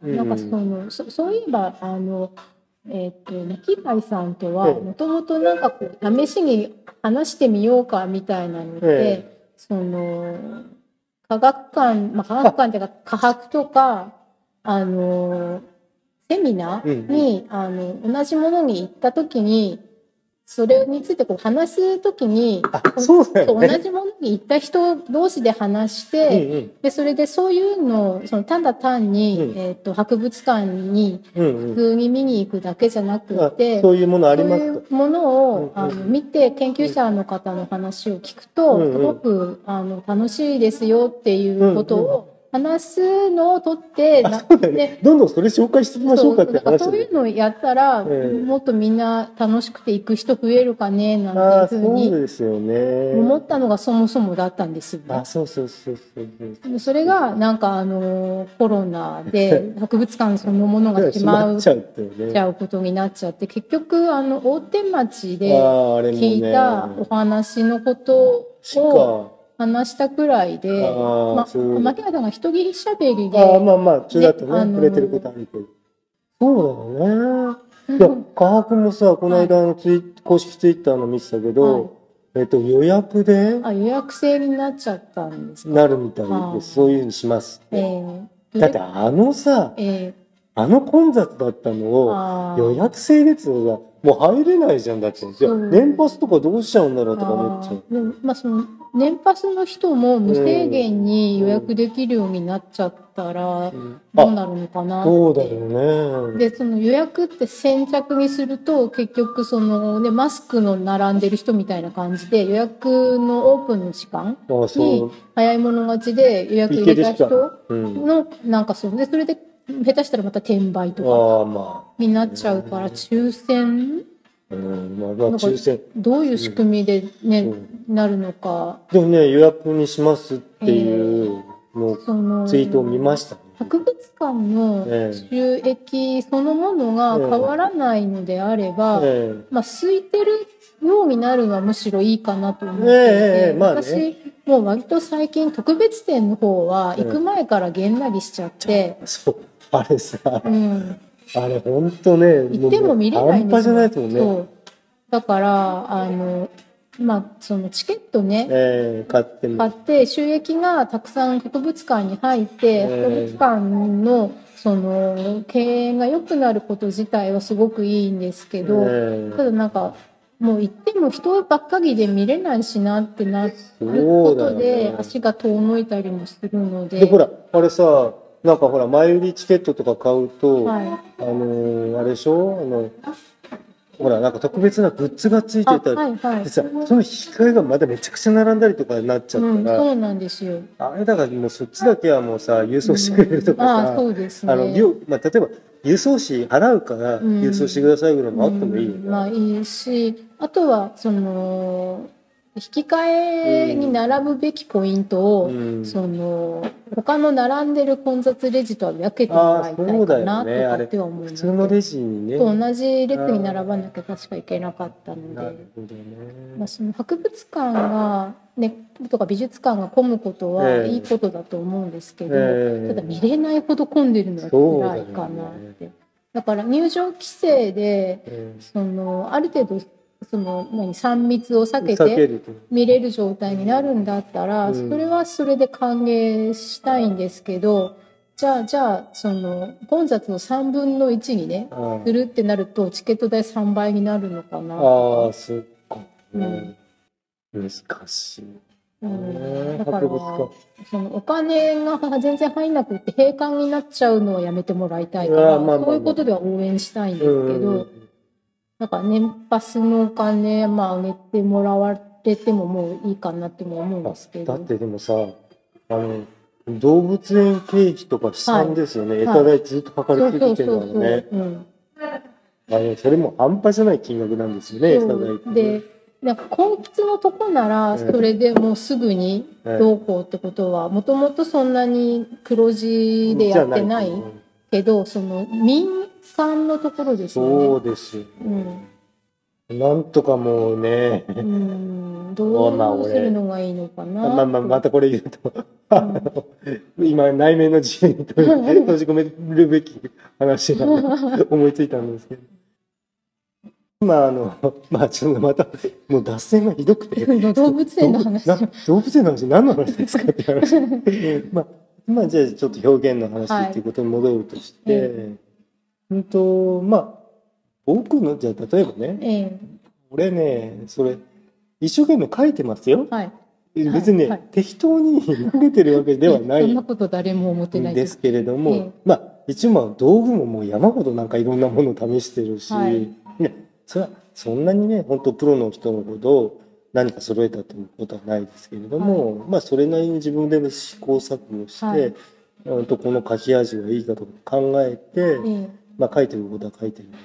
B: なんかそのそそういえばあのえっ、と巻貝さんとは
A: ええ。
B: もともとなんかこう試しに話してみようかみたいなので、
A: え
B: その科学館まあ科学館っていうか科博とかあのセミナーに、あの同じものに行った時にそれについてこう話す時に
A: あ、そうだ
B: そう同。じものに行った人同士で話し
A: う
B: て、
A: んうん
B: でそれでそういうのをそのただ単に、
A: うん
B: えー、と博物館に
A: うんうん。
B: 普通に見に行くだけじゃなく
A: あ
B: て、
A: そういうものあり
B: そう
A: ますと。
B: いうものを、
A: うんうん
B: あの見て研究者の方の話を聞くと、
A: うんうん
B: すごくあの楽しいですよっていうことを、話すのを取って、な
A: そうだよね。どんどんそれ紹介していきましょうかって話
B: かそういうのをやったら、
A: ええ
B: もっとみんな楽しくて行く人増えるかね
A: あ
B: な
A: あ、
B: んていうふう
A: そう
B: に
A: ですよね。
B: 思ったのがそもそもだったんですよね
A: あ、。そうそうそうそうそ
B: れがなんかあのコロナで 博物館そのものが閉
A: 閉
B: まっち
A: ゃう
B: ことになっちゃって結局あの大手町で。聞いたお話のこと
A: し
B: を
A: か。
B: 話したくらいで、
A: あー
B: ま
A: そう
B: 牧原さんが一人しゃべりで
A: ああ、まあまあ、ちらっとね、
B: ねあのー
A: 触れてることあるけど。そうだよね。いや、科学もさ、この間あのツイ、公式ツイッターの見てたけど、
B: はい
A: えっと、予約で？
B: あ予約制になっちゃったんですか、
A: なるみたい
B: あー
A: です。そういうふうにしますって。
B: えー
A: だってあのさ、
B: え
A: あの混雑だったの
B: ー
A: を、
B: あー
A: 予約制列がもう入れないじゃんだって。じゃ
B: う
A: 年パスとかどうしちゃうんだろうとか思っちゃう。
B: まあその年パスの人も無制限に予約できるようになっちゃったら
A: うん
B: どうなるのかなって
A: そうだよね。
B: でその予約って先着にすると結局その、ね、マスクの並んでる人みたいな感じで予約のオープンの時間に
A: う。
B: 早い者勝ちで予約入れた人
A: うん。
B: のなんかそうでそれで下手したらまた転売とかになっちゃうから抽選
A: あ。うん。まあ、まあ、抽選。
B: どういう仕組みでね、
A: うん
B: なるのか
A: でもね、予約にしますっていうのツイートを見ましたね。
B: 博物館の
A: ええ
B: 収益そのものが変わらないのであれば、
A: え
B: まあ、空いてるようになるのはむしろいいかなと思っていて、
A: ええええまあね
B: 私もう割と最近特別展の方は行く前からげんなりしちゃって、
A: え そう。あれさ、
B: うん、
A: あれほんとね、
B: 行っても見れないんです
A: 半端じゃないですもんね。
B: そうだからあのまあそのチケットね、
A: ええ買っても。
B: 買って収益がたくさん博物館に入って、
A: ええ
B: 博物館のその経営が良くなること自体はすごくいいんですけど、
A: ええ
B: ただなんかもう行っても人ばっかりで見れないしなってなる
A: そ
B: こと。で足が遠のいたりもするので。
A: で、ほら、あれさ、なんかほら、前売りチケットとか買うと、
B: はい、
A: あのーあれでしょ？あの、ほら、なんか特別なグッズがつい
B: あ
A: てたり、
B: はいはい
A: でさ、その引き換えがまだめちゃくちゃ並んだりとかになっちゃった
B: うん、
A: ら、
B: そうなんですよ。
A: あれだからもうそっちだけはもうさ、郵送してくれるとかさ、
B: あそうですね。
A: あの、量まあ、例えば、輸送費払うから、
B: うん
A: 郵送してくださいぐらいもあってもいいよね。
B: うんまあいいしあとはその引き換えに並ぶべきポイントを、
A: うん。
B: その他の並んでる混雑レジとは分けてもらいたいかなとかっては思います。
A: 普通のレジにね。
B: と同じ列に並ばなきゃ確かいけなかったので。
A: なる。ほどね。
B: まあ、その博物館が、ね、とか美術館が混むことは
A: ええ。
B: いいことだと思うんですけど、
A: ええ。
B: ただ見れないほど混んでるのは辛いかなって。だ,、から入場規制で
A: え
B: そのある程度その何3密を避
A: え
B: けて。見れる状態になるんだったら、
A: うん。
B: それはそれで歓迎したいんですけどじゃあじゃあその混雑の3分の1にね
A: あ
B: するってなるとチケット代3倍になるのかな。
A: ああ、そっか。
B: うん。
A: 難しい。
B: うん。
A: ね
B: だからそのお金が全然入んなくって閉館になっちゃうのはやめてもらいたいからそういうことでは応援したいんですけ
A: うん
B: から年パスのお金まあ上げてもらわれてももういいかなっても思うんですけど。
A: だってでもさ、あの、動物園経費とか悲惨ですよね。
B: はい。
A: 餌代ずっとかかり続けてるのね。
B: うん、
A: あの、それも半端じゃない金額なんですよね、餌代って。
B: でなんか根気のとこなら
A: ええ。
B: それでもうすぐに
A: ええ。
B: どうこうってことはもともとそんなに黒字でやってない
A: うん
B: けどその民間のところですよね。
A: そうですよ。
B: うん
A: なんとかもうね、
B: うんどうするのがいいのかな。
A: まあまあ、またこれ言うと、今、内面の自由に閉じ閉じ込めるべき話が 思いついたんですけど。今、あの、まあ、ちょっとまた、もう脱線がひどくて。
B: 動物園の話
A: な動物園の話何の話ですかって話。まあ、まあ、じゃあちょっと表現の話っていうことに戻るとして、
B: はい
A: うんと、まあ、僕の、じゃあ例えばね、
B: ええ。
A: 俺ね、それ、一生懸命書いてますよ。
B: はい。
A: 別にね、
B: はい。
A: 適当に 投げてるわけではない
B: そんなこと誰も思ってない
A: んですけれども、
B: ええ。
A: まあ一応まあ道具ももう山ほどなんかいろんなものを試してるし、
B: はい。
A: ね、それはそんなにね本当プロの人のほど何か揃えたということはないですけれども、まあそれなりに自分でも試行錯誤して、
B: はい。
A: うんとこの書き味がいいかとか考えて、
B: ええ。
A: まあ書いてることは書いてるんです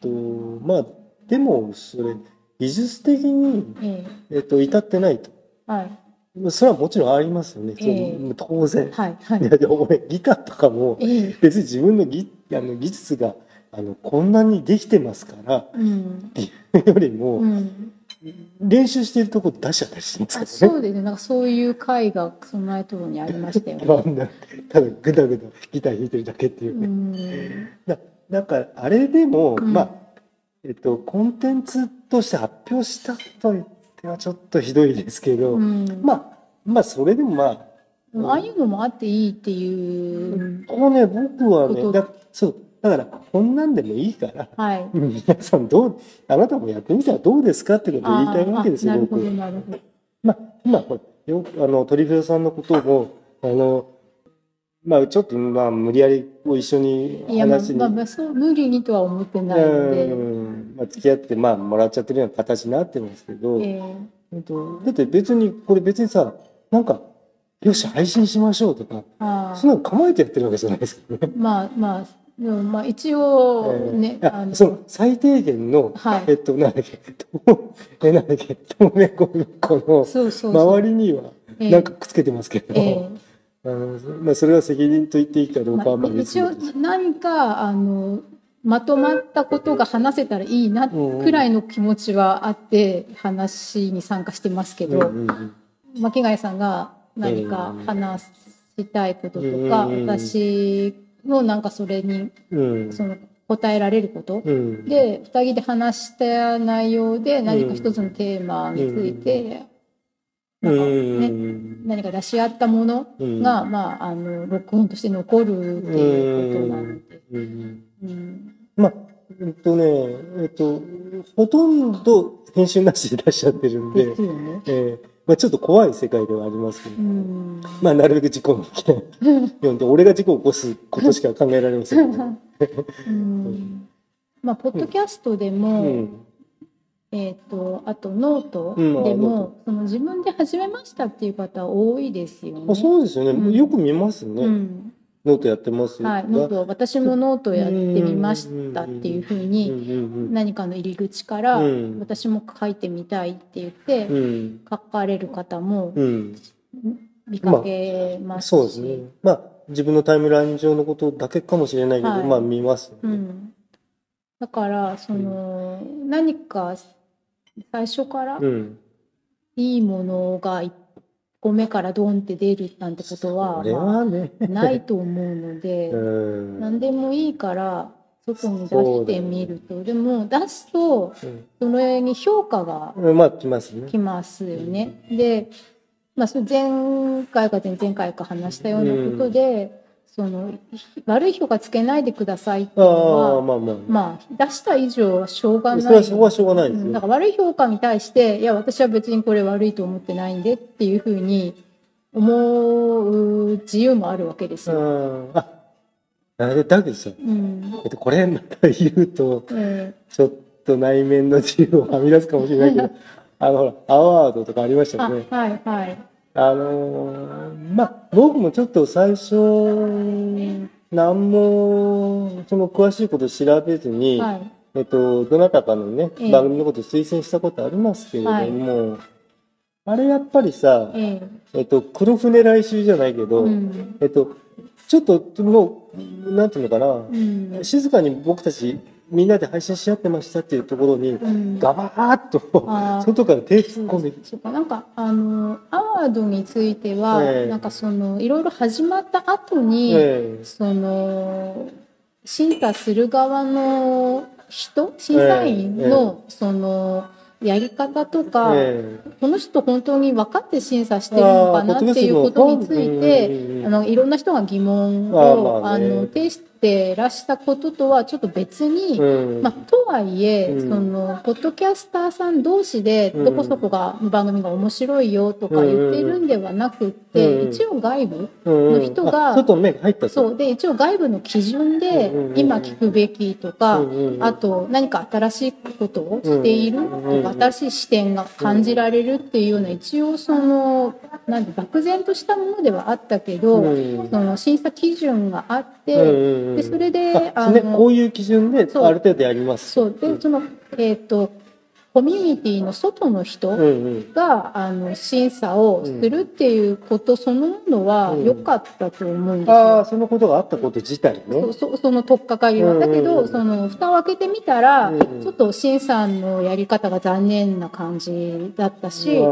A: けど、とまあでもそれ技術的に、
B: え
A: え。っと、至ってないと。
B: えはい。
A: それはもちろんありますよね。
B: ええ。
A: そう当然。
B: はいはい。
A: いや、俺、ギターとかも、
B: ええ。
A: 別に自分の技あの技術が、あの、こんなにできてますから、
B: うん。
A: よりも、
B: うん
A: 練習してるとこ出しちゃったりす
B: あ
A: からね。
B: そうですね。なんかそういう会がその前とにありましたよね。
A: ただグダグダギター弾いてるだけっていう
B: う
A: ね。
B: ん
A: だだから、あれでも、
B: うん。
A: まあ、えっと、コンテンツとして発表したと言ってはちょっとひどいですけど、
B: うん。
A: まあ、まあ、それでもまあ、
B: ああいうのもあっていいっていう、
A: こうね、僕はね、だそう、だから、こんなんでもいいから、
B: はい。
A: うん皆さんどう、あなたもやってみたらどうですかってことを言いたいわけですよ、僕。まあ、今、ほら、よく、あの、鳥広さんのことも、あの、まあ、ちょっと、まあ、無理やり、こう一緒に話に、
B: まあまあそう無理にとは思ってないので、
A: うん、まあ、付き合って、まあ、もらっちゃってるような形になってますけど、
B: え
A: え。っと、だって別に、これ別にさ、なんか、よし、配信しましょうとか、そんなの構えてやってるわけじゃないですかね。
B: まあまあでもまあ一応ね、
A: えーい
B: あの
A: やその最低限の、
B: はい。
A: えっと、なんだっけ、とえ、なんだっけ、透明ゴミ箱の周りには、
B: ええ
A: なんかくっつけてますけど、
B: え
A: あのまあ、それは責任と言っていいかど
B: え
A: うかはまあ
B: まあ、一応何かあのまとまったことが話せたらいいなくらいの気持ちはあって話に参加してますけど、
A: うんうんうん
B: 巻貝さんが何か話したいこととか、
A: うん
B: 私のなんかそれに
A: うん。
B: その答えられること、
A: うん。
B: で2人で話した内容で何か一つのテーマについて、なんかね、何か出し合ったもの
A: うん。
B: が、まあ、あの録音として残るっていうことなので。
A: うん。
B: うん。
A: まあ、えっとね、えっと、ほとんど編集なしで出しちゃってるんで。
B: で、すよね。
A: えーまあ、ちょっと怖い世界ではありますけど、
B: うん。
A: まあ、なるべく事故の起きないように、俺が事故を起こすことしか考えられませんけど。
B: うん。まあ、ポッドキャストで
A: う
B: も、
A: ん。
B: えっ、と、あとノート
A: うん。
B: で
A: あノー
B: も、その自分で始めましたっていう方多いですよね。
A: あそうですよね、
B: うん。
A: よく見ますね。
B: うん
A: ノートやってます
B: はい、ノート私もノートやってみましたっていうふう
A: うん
B: に
A: うん
B: 何かの入り口から
A: うん。
B: 私も書いてみたいって言って書かれる方も
A: うん。
B: 見かけますし、
A: そうですね。まあ、自分のタイムライン上のことだけかもしれないけど、
B: はい。
A: まあ見ますよね。
B: うん、だからその何か最初から
A: うん。
B: いいものが1個目からドンって出るなんてことはま。あないと思うので
A: うん。
B: 何でもいいから外に出してみると、でも出すとそれに評価が
A: うん。まあ、来ますね。
B: きますよね。で、まあ、前回か前々回か話したようなことで、その悪い評価つけないでくださいっていう
A: あ
B: のは
A: あ、まあまあ。
B: まあ出した以上はしょうがない
A: それはしょうがないですよ
B: うんだ。から悪い評価に対していや私は別にこれ悪いと思ってないんでっていうふうに思う自由もあるわけです
A: う
B: よ。
A: ん。あ、あれだけどさ、
B: うん
A: えっと、これまた言うと、
B: え
A: ちょっと内面の自由をはみ出すかもしれないけど、あの、ほら、アワードとかありまし
B: ー
A: たよね。
B: あはいはい。
A: あのーまあ、僕もちょっと最初、何も、その詳しいこと調べずに、
B: はい。
A: えっと、どなたかのね、
B: ええ。
A: 番組のこと推薦したことありますけれども、あれやっぱりさ、
B: え
A: え。っと、黒船来襲じゃないけ
B: え
A: ど、
B: うん。
A: えっと、ちょっともう、なんていうのかな、
B: うん。
A: 静かに僕たちみんなで配信し合ってましたっていうところに、
B: うん。
A: ガバーッと外から手突っ込んで、
B: なんかあのアワードについては、
A: ええ。
B: なんかそのいろいろ始まった後に、
A: え
B: その審査する側の人審査員の、そのやり方と
A: え
B: か、
A: え
B: この人本当に分かって審査してるのかなっていうことについて、あのいろんな人が疑問を
A: あ
B: の提しってらしたこととはちょっと別に、
A: うん。
B: まあ、とはいえ、
A: うん。
B: そのポッドキャスターさん同士でどこそこが番組が面白いよとか言ってるんではなくって、
A: うん。
B: 一応外部
A: うん。
B: の人が
A: あ外の目が入ったと
B: そう。で一応外部の基準で
A: うんうんうん
B: 今聞くべきとか、
A: うんうんうん。
B: あと何か新しいことをしていると
A: うんうん
B: か、新しい視点が感じられるっていうような一応そのなんて漠然としたものではあったけど、
A: うん。
B: その審査基準があって、
A: うんうんうん
B: でそれで
A: あね、こういう基準である程度やります。
B: そう。でそのえっ、とコミュニティの外の人、があの審査をするっていうことそのものは良かったと思うんですよ。
A: ああそのことがあったこと自体ね。
B: そそその取っかかりは。
A: うん。
B: だけど、その蓋を開けてみたら、
A: うん
B: ちょっと審査のやり方が残念な感じだったし、
A: あ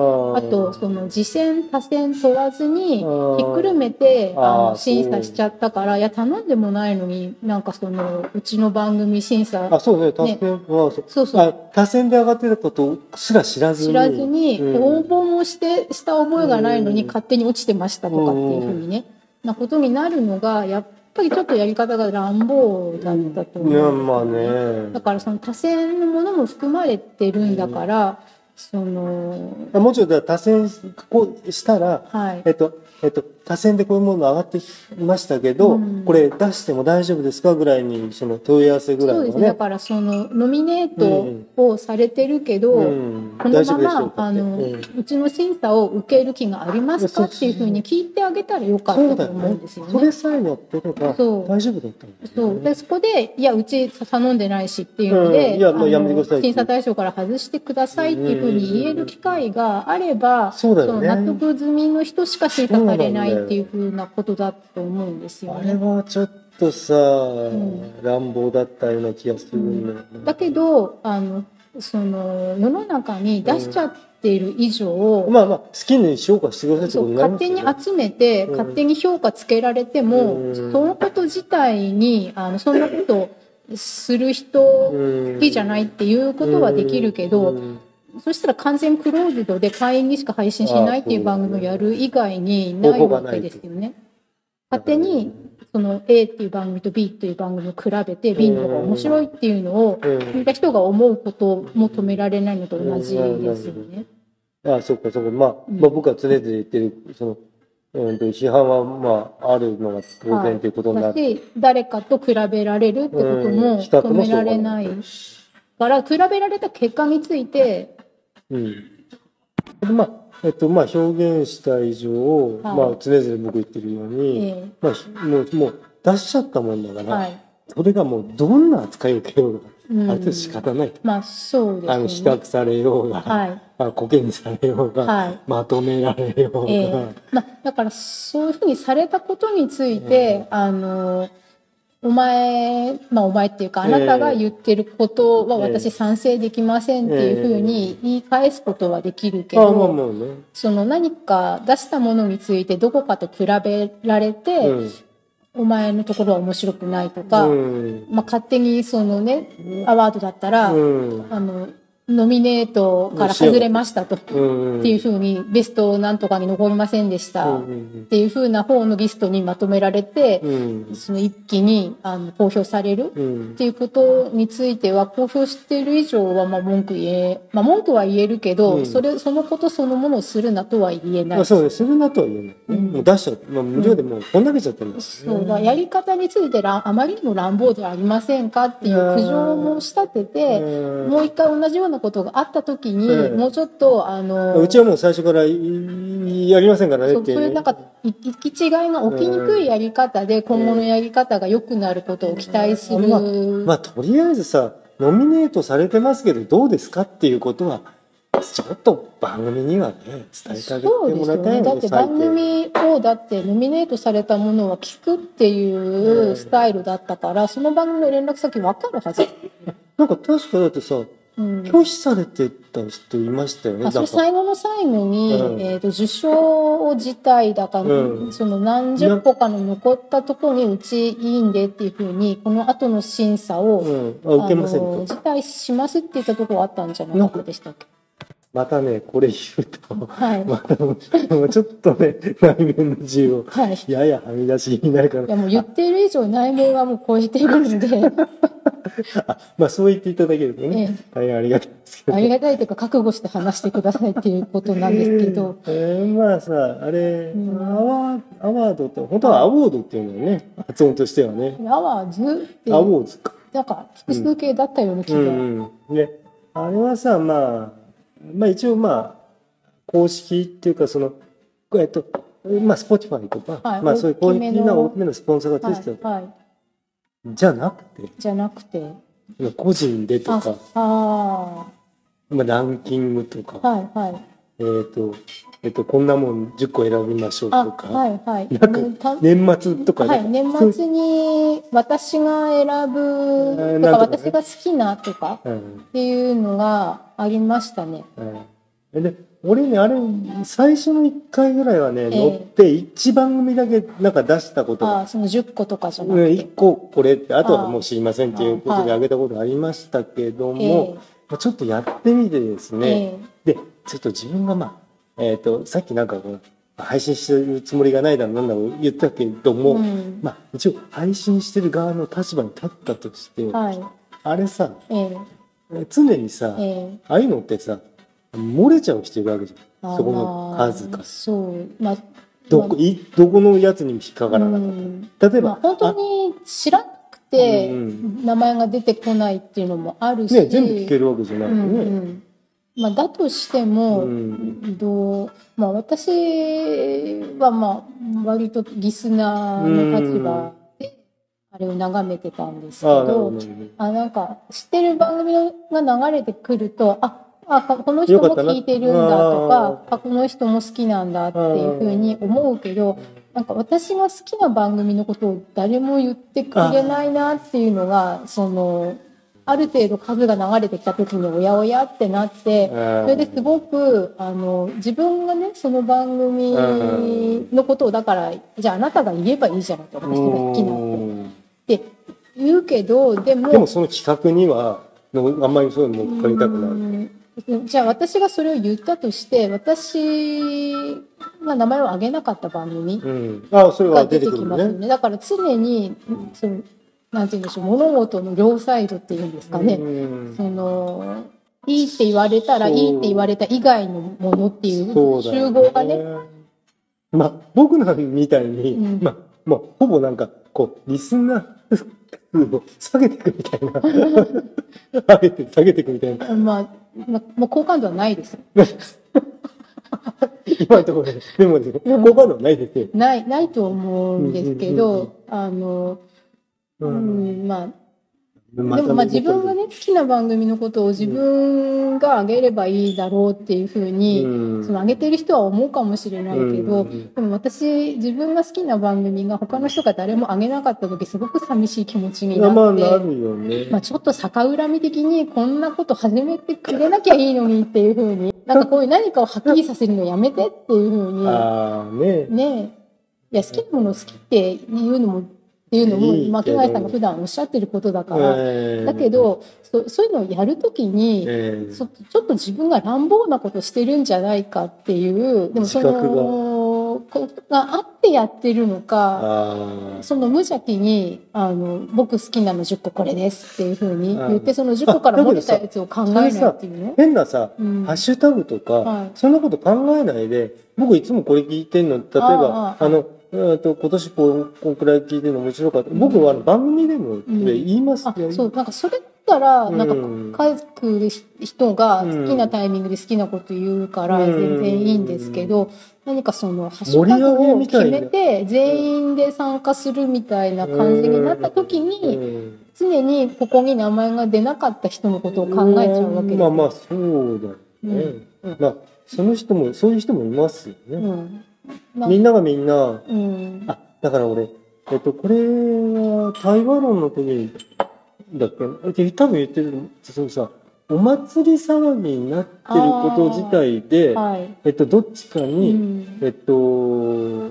B: とその次戦他戦問わずにひっくるめて
A: あ
B: の審査しちゃったからいや頼んでもないのになんかそのうちの番組審査
A: あそうね。多選はそう
B: そうそう。
A: あ多選で上がってたことすら知らずに
B: 知らずに、
A: うん。
B: 応募もしてした覚えがないのに勝手に落ちてましたとかっていうふうにね、なことになるのがやっぱりちょっとやり方が乱暴だったと思う。
A: いやまあね。
B: だからその多選のものも含まれてるんだから、その
A: もうちょっと多選こうしたら
B: はい。
A: えっとえっと多選でこういうもの上がってきましたけど、
B: うん。
A: これ出しても大丈夫ですかぐらいにその問い合わせぐらいのね？
B: そうですね。だからそのノミネートをされてるけど、
A: うん。
B: このままあの、うちの審査を受ける気がありますかっていうふうに聞いてあげたらよかったと思うんですよね。
A: それさえやってれば大丈夫だったんですよね。
B: そう。でそこでいやうち頼んでないしっていうので、
A: うん。いやもう
B: あの
A: やめてくださいって。
B: 審査対象から外してくださいっていうふうに言える機会があれば、
A: そ
B: の納得済みの人しか審査されないっていうふうなことだと思うんですよ
A: あれ
B: ね。
A: はちょっとさ、
B: ん
A: 乱暴だったような気がするんだよね
B: だけどあのその世の中に出しちゃっている以上、
A: まあまあ好きに評価してくださいってことになり
B: 勝
A: ますよね。
B: 手に集めて、
A: うん。
B: 勝手に評価つけられても、
A: うん。
B: そのこと自体にあのそんなことする人好きじゃないっていうことはできるけど、
A: うん
B: そしたら完全クローズドで会員にしか配信しないっていう番組をやる以外にないわけですよね。勝手にその A っていう番組と B っていう番組を比べて B の方が面白いっていうのを
A: うん。
B: 聞いた人が思うことも止められないのと同じですよね。
A: あそうかそうか、まあ、
B: うん。
A: まあ僕は常々言ってるその、うん、と批判はまああるのが当然ということにな
B: だ
A: る、
B: し誰かと比べられるってことも止められないから比べられた結果について
A: うんでまあえっとまあ表現した以上、
B: はい
A: まあ常々僕言ってるように、
B: え
A: まあもうもう出しちゃったもんだから、
B: えはい。
A: それがもうどんな扱いを受けようが、
B: うん
A: ある程度仕方ないと。
B: まあそうです
A: あの。比較されようが、
B: はい。
A: あコケにされようが、
B: はい。
A: まとめられようが、
B: ええまあ、だからそういうふうにされたことについて、あのお前まあお前っていうかあなたが言ってることは
A: ええ。
B: 私賛成できませんっていうふうに言い返すことはできるけど、その何か出したものについてどこかと比べられて、
A: うん。
B: お前のところは面白くないとか、
A: うん。
B: まあ、勝手にそのねアワードだったら、
A: うん。
B: あのノミネートから外れましたと。
A: うん
B: っていうふうにベストなんとかに残りませんでした。っ
A: うん
B: ていうふうな方のリストにまとめられて、
A: うん
B: その一気にあの公表される
A: うん。
B: っていうことについては公表している以上はまあ文句言え、まあ、文句は言えるけど、
A: うん。
B: それそのことそのものをするなとは言えない。
A: まあそうね、するなとは言えない、ね
B: うん。
A: もう出しちゃう、まあ、無料でもうこんだけちゃってるんだ
B: そうだやり方についてらあまりにも乱暴ではありませんかっていう苦情も仕立てて、
A: うん
B: もう一回同じようなことがあった時に、
A: うん
B: もうちょっとあの
A: うちはもう最初からいやりませんからね
B: そう
A: って
B: そういうなんかい行き違いが起きにくいやり方で今後のやり方が良くなることを期待する、
A: まあまあとりあえずさノミネートされてますけどどうですかっていうことはちょっと番組にはね伝えてあげてもらいたい
B: ね。だって番組をだってノミネートされたものは聞くっていうスタイルだったからその番組の連絡先分かるはず、
A: なんか確かだってさ
B: うん、
A: 拒否されてた人いましたよね
B: あそ最後の最後に、
A: うん。
B: えー、と受賞自体だか、
A: うん。
B: その何十個かの残ったところにうちいいんでっていうふうにこの後の審査を、
A: うん、あ受けませんと。
B: あの辞退しますって言ったところあったんじゃなかったでしたっけ？
A: またね、これ言うと、
B: はい。
A: またもうちょっとね、内面の自由を
B: はい。い
A: ややはみ出しになるか
B: や
A: ら、
B: もう言ってる以上内面はもう超えてくるんで、
A: あまあそう言っていただけるとね、
B: え
A: 大変ありがたいですけど。
B: ありがたいというか覚悟して話してくださいっていうことなんですけど、
A: えーまあさ、あれ、
B: うん
A: アワーアワードって、本当はアワードっていうのよね、発音としてはね。
B: アワーズって、
A: アワーズか。
B: なんか複数形だったような気が。
A: うんうん。ね、あれはさ、まあ、まあ一応まあ、公式っていうか、その、えっと、まあ、スポティファイとか、
B: はい
A: まあそういう公式な大きめのスポンサーがついてた、
B: はい、はい。
A: じゃなくて、
B: じゃなくて、
A: 個人でと
B: あ
A: か、、
B: あ
A: まあ、ランキングとか、
B: あ、はい、はい。
A: えっ、と、えっ、と、こんなもん10個選びましょう
B: あ、
A: とか、
B: はい、はい。
A: なんか年末とか
B: はい、
A: ね
B: 年末に私が選ぶ、
A: ー
B: とか
A: なんとかね。
B: 私が好きなとか
A: うん。
B: っていうのがありましたね。
A: うん。で、俺ね、あれ、最初の1回ぐらいはね、
B: え
A: 乗って1番組だけなんか出したことが、
B: あその10個とかじゃな
A: うん
B: くて。
A: 1個これって、あとはもう知りませんっていうことであげたことありましたけども、
B: え
A: まあちょっとやってみてです
B: え
A: ね、
B: え。
A: で、ちょっと自分がまあ、えっ、と、さっきなんか配信してるつもりがないだろうなんだろう言ったけど
B: え
A: も、
B: うん
A: まあ一応配信してる側の立場に立ったとして、
B: はい。
A: あれさ、
B: え
A: 常にさ、
B: ええ
A: ああいうのってさ、漏れちゃう人いるわけじゃ
B: え
A: ん。そこの数が。
B: そう。まあ、
A: どこ、い、どこのやつにも引っかからなかっ
B: うん
A: た。例えば、
B: まあ、本当に知らなくて
A: うん
B: 名前が出てこないっていうのもあるし、
A: あね、全部聞けるわけじゃなくて
B: うんう
A: ね。
B: んまあ、だとしても、
A: うん。
B: どうまあ、私はまあ割とリスナーの立場であれを眺めてたんですけど
A: どね。
B: あなんか知ってる番組が流れてくるとああこの人も聞いてるんだとか
A: あ
B: あこの人も好きなんだっていうふうに思うけどなんか私が好きな番組のことを誰も言ってくれないなっていうのがそのある程度数が流れてきた時におやおやってなって
A: そ
B: それですごくあの自分がねその番組のことをだからじゃああなたが言えばいいじゃないと私が好きなのって言うけどでも
A: でもその企画には、のあんまりそういうの乗っかりたくない。
B: うんじゃあ私がそれを言ったとして私が名前を挙げなかった番組
A: うん。ああ、それは
B: が出て。きますよね。だから常にそのなんて言うんでしょう物事の両サイドっていうんですかね。
A: うん
B: そのいいって言われたらいいって言われた以外のものっていう集合がね。
A: まあ、僕らみたいに、
B: うん
A: まあ、まあ、ほぼなんか、こう、リスナー数を下げていくみたいな。上げて、下げていくみたいな。
B: まあ、まあ、もう好感度はないです。
A: 今のところで、でもね、好感度はないですよ。
B: ない、ないと思うんですけど、
A: うんうん
B: あの、
A: う
B: うん、まあ、でもまあ自分がね、好きな番組のことを自分が上げればいいだろうっていうふうに、
A: うん。
B: その上げてる人は思うかもしれないけど、
A: うん。
B: でも私、自分が好きな番組が他の人が誰も上げなかった時、すごく寂しい気持ちになって。まあちょっと逆恨み的にこんなこと始めてくれなきゃいいのにっていうふうに、なんかこういう何かをはっきりさせるのやめてっていうふうに、
A: ああ、ね。
B: ね。え、いや好きなものを好きっていうのも、っていうのも、巻貝さんが普段おっしゃってることだから、
A: えー
B: だけ、どそ、そういうのをやるときに、
A: えー
B: そちょっと自分が乱暴なことしてるんじゃないかっていう、でもその、こがあってやってるのか、
A: あ
B: その無邪気に、あの、僕好きなの10個これですっていうふうに言って、
A: うん
B: その10個から漏れたやつを考えないっていうね。
A: あ。変なさ、
B: うん。
A: ハッシュタグとか、
B: はい。
A: そんなこと考えないで、僕いつもこれ聞いてんの、例えば、
B: あ
A: の、うんと今年こうこんくらい聞いてるの面白かった。僕は番組でも
B: ん。
A: 言います。
B: あ
A: よ。
B: そうなんかそれだったらなんか
A: うん
B: 書く人が好きなタイミングで好きなこと言うから
A: うん。
B: 全然いいんですけど何かそのハッシュタグを決めて全員で参加するみたいな感じになった時
A: う
B: に
A: ん。
B: 常にここに名前が出なかった人のことを考えちゃうわけです
A: まあ
B: よ
A: まあそうだよね。
B: うん。
A: まあその人もそういう人もいますよね。
B: うん。な
A: みんながみんな、
B: うん。
A: あだから俺えっとこれは対話論の時にだっけ？で多分言ってるその？さお祭り騒ぎになってること自体で、
B: はい。
A: えっとどっちか
B: う
A: に、
B: ん。
A: えっと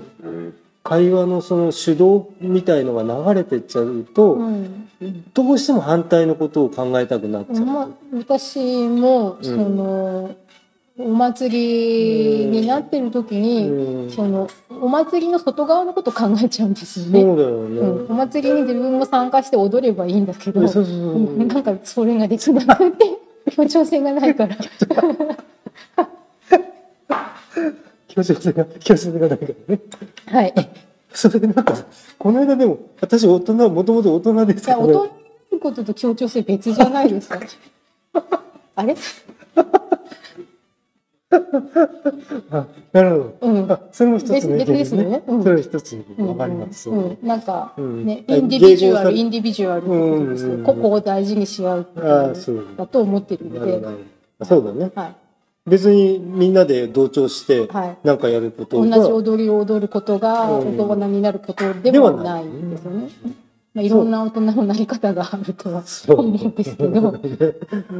A: 会話のその主導みたいのが流れてっちゃうと、
B: うん。
A: どうしても反対のことを考えたくなっちゃう。
B: まあ、私も
A: ん。
B: その、お祭りになってる時に、
A: うん
B: そのお祭りの外側のこと考えちゃうんですよね。
A: そうだよね。
B: うん、お祭りに自分も参加して踊ればいいんだけど、
A: そう
B: なんかそれができなくて 協調性がないから。
A: 強制性が、強制性がないからね。
B: はい。
A: それでなんか、この間でも、私大人、もともと大人ですから、
B: 大人のことと協調性別じゃないですか。あれ？
A: あなるほど。
B: うん。
A: あ、それも一つの意見
B: 別ですねうん
A: それは一つの意かります。
B: うんうんなんか、
A: うん
B: ね、
A: あ
B: インディビジュアル、インディビジュアルってことですよ。
A: うん
B: 個々を大事にし合う。だと思ってるので
A: そうだね。
B: はい。
A: 別にみんなで同調して、
B: はい。
A: なんかやること
B: 同
A: は
B: じ踊りを踊ることが
A: うん
B: 大人になることでもないんですよね。まあ、いろんな大人のなり方があるとは思うんですけど、うん。
A: う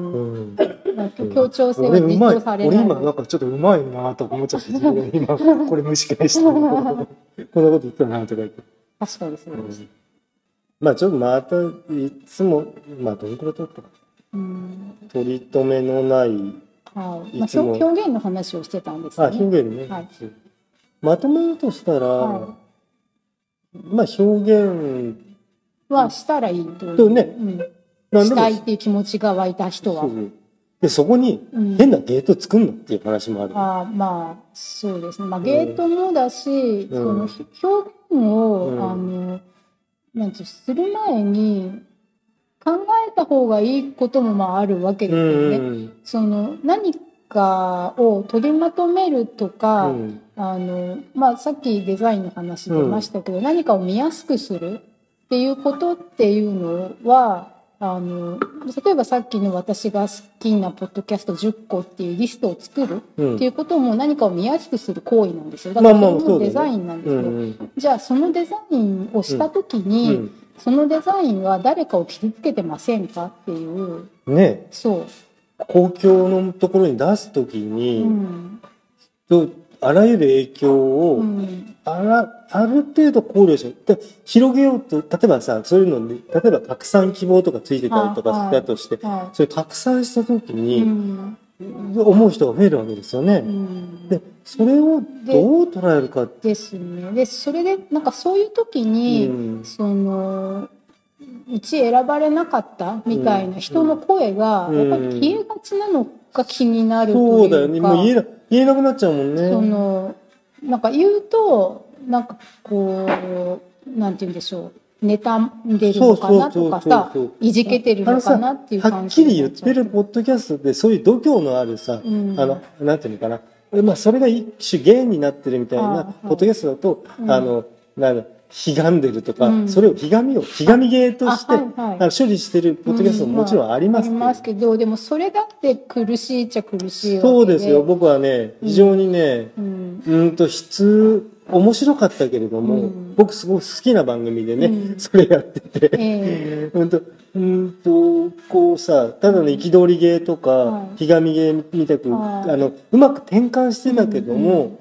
A: ん。
B: なんか協調性は実装され
A: 俺
B: ない。
A: 今なんかちょっとうまいなと思っちゃって自分で今 これ蒸し返して。こんなこと言ってたなとか言って、
B: 確かにそうです。
A: うん。まあちょっとまたいつもまあどのくらい取ったか
B: うん。
A: 取り留めのない
B: はい。まあ、表表現の話をしてたんです
A: あ
B: ね。
A: 表現ね、
B: はい。
A: まとめるとしたら、
B: は
A: まあ表現
B: はしたらいいと。
A: とね。
B: うん。したいっていう気持ちが湧いた人は。
A: でそこに
B: うん。
A: 変なゲート作んのっていう話もある、
B: あーまあそうですね、まあ、ゲートもだし、
A: うん。
B: そのひ表現を、
A: うん。
B: あのなんていうする前に考えた方がいいこともまああるわけですよね。
A: うん。
B: その何かを取りまとめるとか、
A: うん。
B: あのまあ、さっきデザインの話出ましたけど、何かを見やすくするっていうことっていうのはあの例えばさっきの私が好きなポッドキャスト10個っていうリストを作る
A: うん。
B: っていうことも何かを見やすくする行為なんですよ。だから
A: まあまあ
B: それもデザインなんですよ。
A: うん
B: じゃあそのデザインをした時に、
A: うん。
B: そのデザインは誰かを傷つけてませんかっていう。
A: ね。
B: そう、
A: 公共のところに出すとき
B: う
A: に、
B: ん
A: とあらゆる影響を、
B: うん。
A: あらある程度考慮してで広げようと例えばさそういうので例えば拡散希望とかついてたりとか
B: あはい。
A: したとして、
B: は
A: それ拡散した時
B: い
A: に、
B: うん。
A: 思う人が増えるわけですよね。
B: うん。
A: でそれをどう捉えるか。
B: ですね。でそれでなんかそういう時に、
A: うん。
B: そのうち選ばれなかったみたいな人の声が
A: うん。
B: やっぱり消えがちなのが気になると
A: そうだよね
B: いうか、
A: もう言えな言えなくなっちゃうもんね。
B: そのなんか言うとなんかこうなんて言うんでしょう。妬んでるのかなとかさいじけてるのかなっていう
A: は
B: 感
A: っきり言ってるポッドキャストでそういう度胸のあるさ、
B: うん。
A: あのなんていうのかな、まあ、それが一種芸になってるみたいなポッドキャストだと、
B: うん。
A: あのなんだひがんでるとか、
B: うん。
A: それをひがみをひがみ芸として、
B: あはいはい。
A: 処理してるポッドキャストももちろんあります。けど、
B: ありますけどでもそれだって苦しいっちゃ苦しい
A: そうですよ。僕はね非常にね、
B: うん。
A: うんと質面白かったけれども、
B: うん。
A: 僕すごく好きな番組でね、
B: うん。
A: それやってて、
B: え
A: うんと、うんと、こうさ、ただの憤り芸とか、
B: はい。
A: ひがみ芸みたく、
B: はい。
A: あの、うまく転換してたけども、